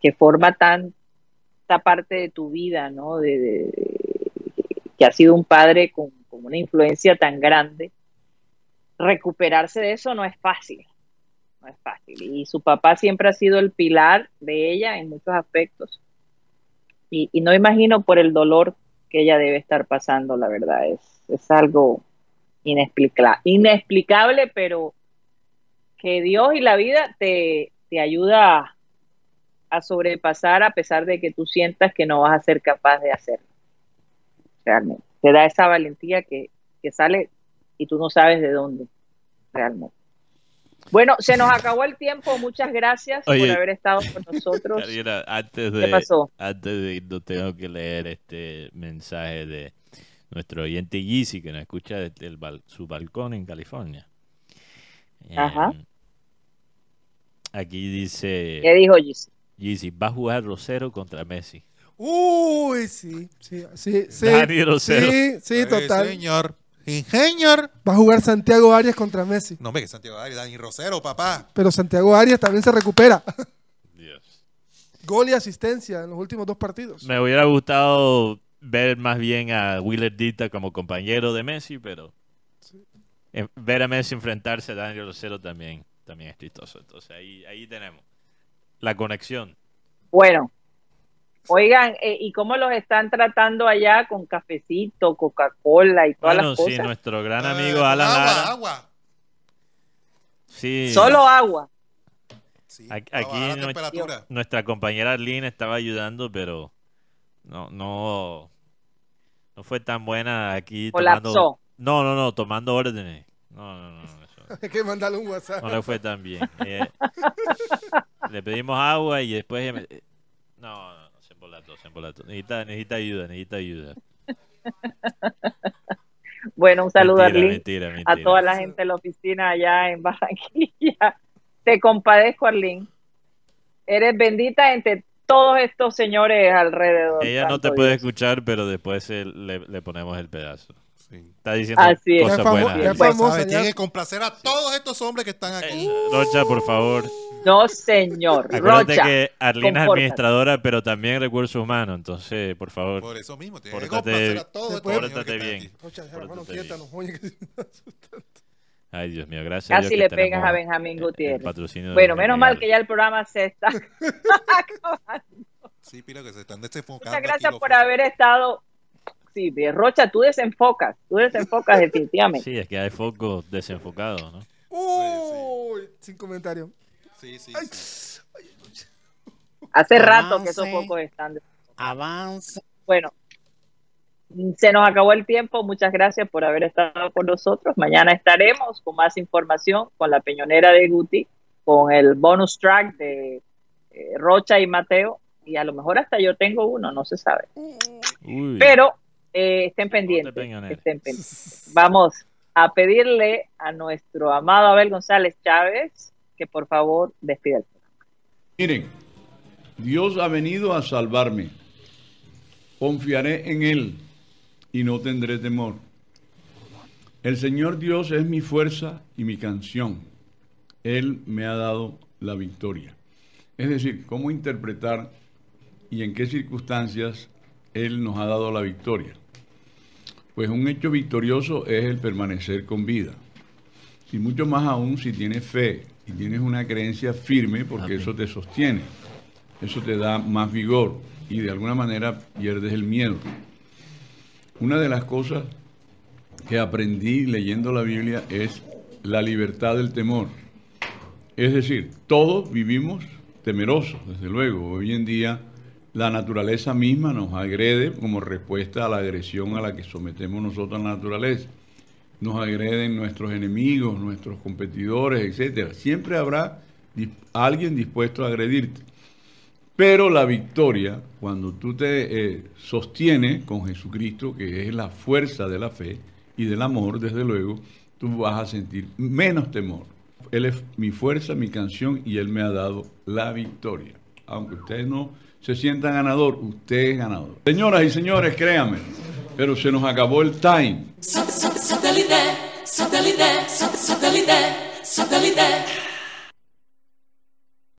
que forma tanta parte de tu vida, ¿no? De, de, que ha sido un padre con, con, una influencia tan grande, recuperarse de eso no es fácil, es fácil. Y su papá siempre ha sido el pilar de ella en muchos aspectos. y, no imagino por el dolor que ella debe estar pasando, la verdad, es, es algo inexplicable, inexplicable, pero que Dios y la vida te, te ayuda a, sobrepasar a pesar de que tú sientas que no vas a ser capaz de hacerlo. Realmente. Te da esa valentía que, que sale y tú no sabes de dónde, realmente. Bueno, se nos acabó el tiempo. Muchas gracias por haber estado con nosotros. antes de, ¿Qué pasó? Antes de irnos, tengo que leer este mensaje de nuestro oyente Yeezy, que nos escucha desde su balcón en California. Ajá. Em, aquí dice... ¿Qué dijo Yeezy? Yeezy, va a jugar Rosero contra Messi. Uy, sí, sí, sí. sí Dani Rosero. Sí, sí, total. señor. Ingenio. Va a jugar Santiago Arias contra Messi. No me que Santiago Arias, Dani Rosero, papá. Pero Santiago Arias también se recupera. Dios. Gol y asistencia en los últimos dos partidos. Me hubiera gustado ver más bien a Willer Dita como compañero de Messi, pero ver a Messi enfrentarse a Dani Rosero también, también es chistoso. Entonces ahí, ahí tenemos la conexión. Bueno, Oigan, eh, ¿y cómo los están tratando allá con cafecito, Coca-Cola y todas las cosas? sí, nuestro gran amigo Alan agua, Lara. Agua. Sí. Solo agua. aquí nuestra, compañera Arlene estaba ayudando, pero no, no, no fue tan buena aquí. Tomando, no, no, no, tomando órdenes. No, no, no. Hay que mandarle un WhatsApp. No le fue tan bien. Eh, le pedimos agua y después... No, no. Necesita, necesita ayuda, necesita ayuda. bueno, un saludo a Arlene, a toda la gente de la oficina allá en Barranquilla. Te compadezco, Arlene. Eres bendita entre todos estos señores alrededor. Ella no te puede escuchar, pero después le, ponemos el pedazo. Está diciendo cosas buenas. Tiene que complacer a todos estos hombres que están aquí. Rocha, por favor. No, señor. Acuérdate que Arlina es administradora, pero también recursos humanos. Entonces, por favor. Por eso mismo, tiene que complacer a todos Pórtate bien. Ay, Dios mío, gracias. Casi le pegas a Benjamín Gutiérrez. Bueno, menos mal que ya el programa se está acabando. Sí, Pira, que se están desenfocando. Muchas gracias por haber estado. Sí, Rocha, tú desenfocas, tú desenfocas definitivamente. Sí, es que hay focos desenfocados, ¿no? Uy, sin comentario. Sí, sí, Hace rato que esos focos están. Avanza. Bueno, se nos acabó el tiempo. Muchas gracias por haber estado con nosotros. Mañana estaremos con más información con la peñonera de Guti, con el bonus track de eh, Rocha y Mateo. Y a lo mejor hasta yo tengo uno, no se sabe. Pero eh, estén pendientes. Estén pendientes. Vamos a pedirle a nuestro amado Abel González Chávez que por favor despida el programa. Miren, Dios ha venido a salvarme. Confiaré en Él y no tendré temor. El Señor Dios es mi fuerza y mi canción. Él me ha dado la victoria. Es decir, cómo interpretar y en qué circunstancias Él nos ha dado la victoria. Pues un hecho victorioso es el permanecer con vida. Y mucho más aún si tienes fe, y tienes una creencia firme porque eso te sostiene, eso te da más vigor y de alguna manera pierdes el miedo. Una de las cosas que aprendí leyendo la Biblia es la libertad del temor. Es decir, todos vivimos temerosos, desde luego. Hoy en día la naturaleza misma nos agrede como respuesta a la agresión a la que sometemos nosotros a la naturaleza nos agreden nuestros enemigos, nuestros competidores, etcétera. Siempre habrá alguien dispuesto a agredirte. Pero la victoria, cuando tú te eh, sostienes con Jesucristo, que es la fuerza de la fe y del amor, desde luego, tú vas a sentir menos temor. Él es mi fuerza, mi canción, y Él me ha dado la victoria. Aunque ustedes no se sientan ganador, usted es ganador. Señoras y señores, créanme, pero se nos acabó el time. Satellite, satellite, satellite, satellite.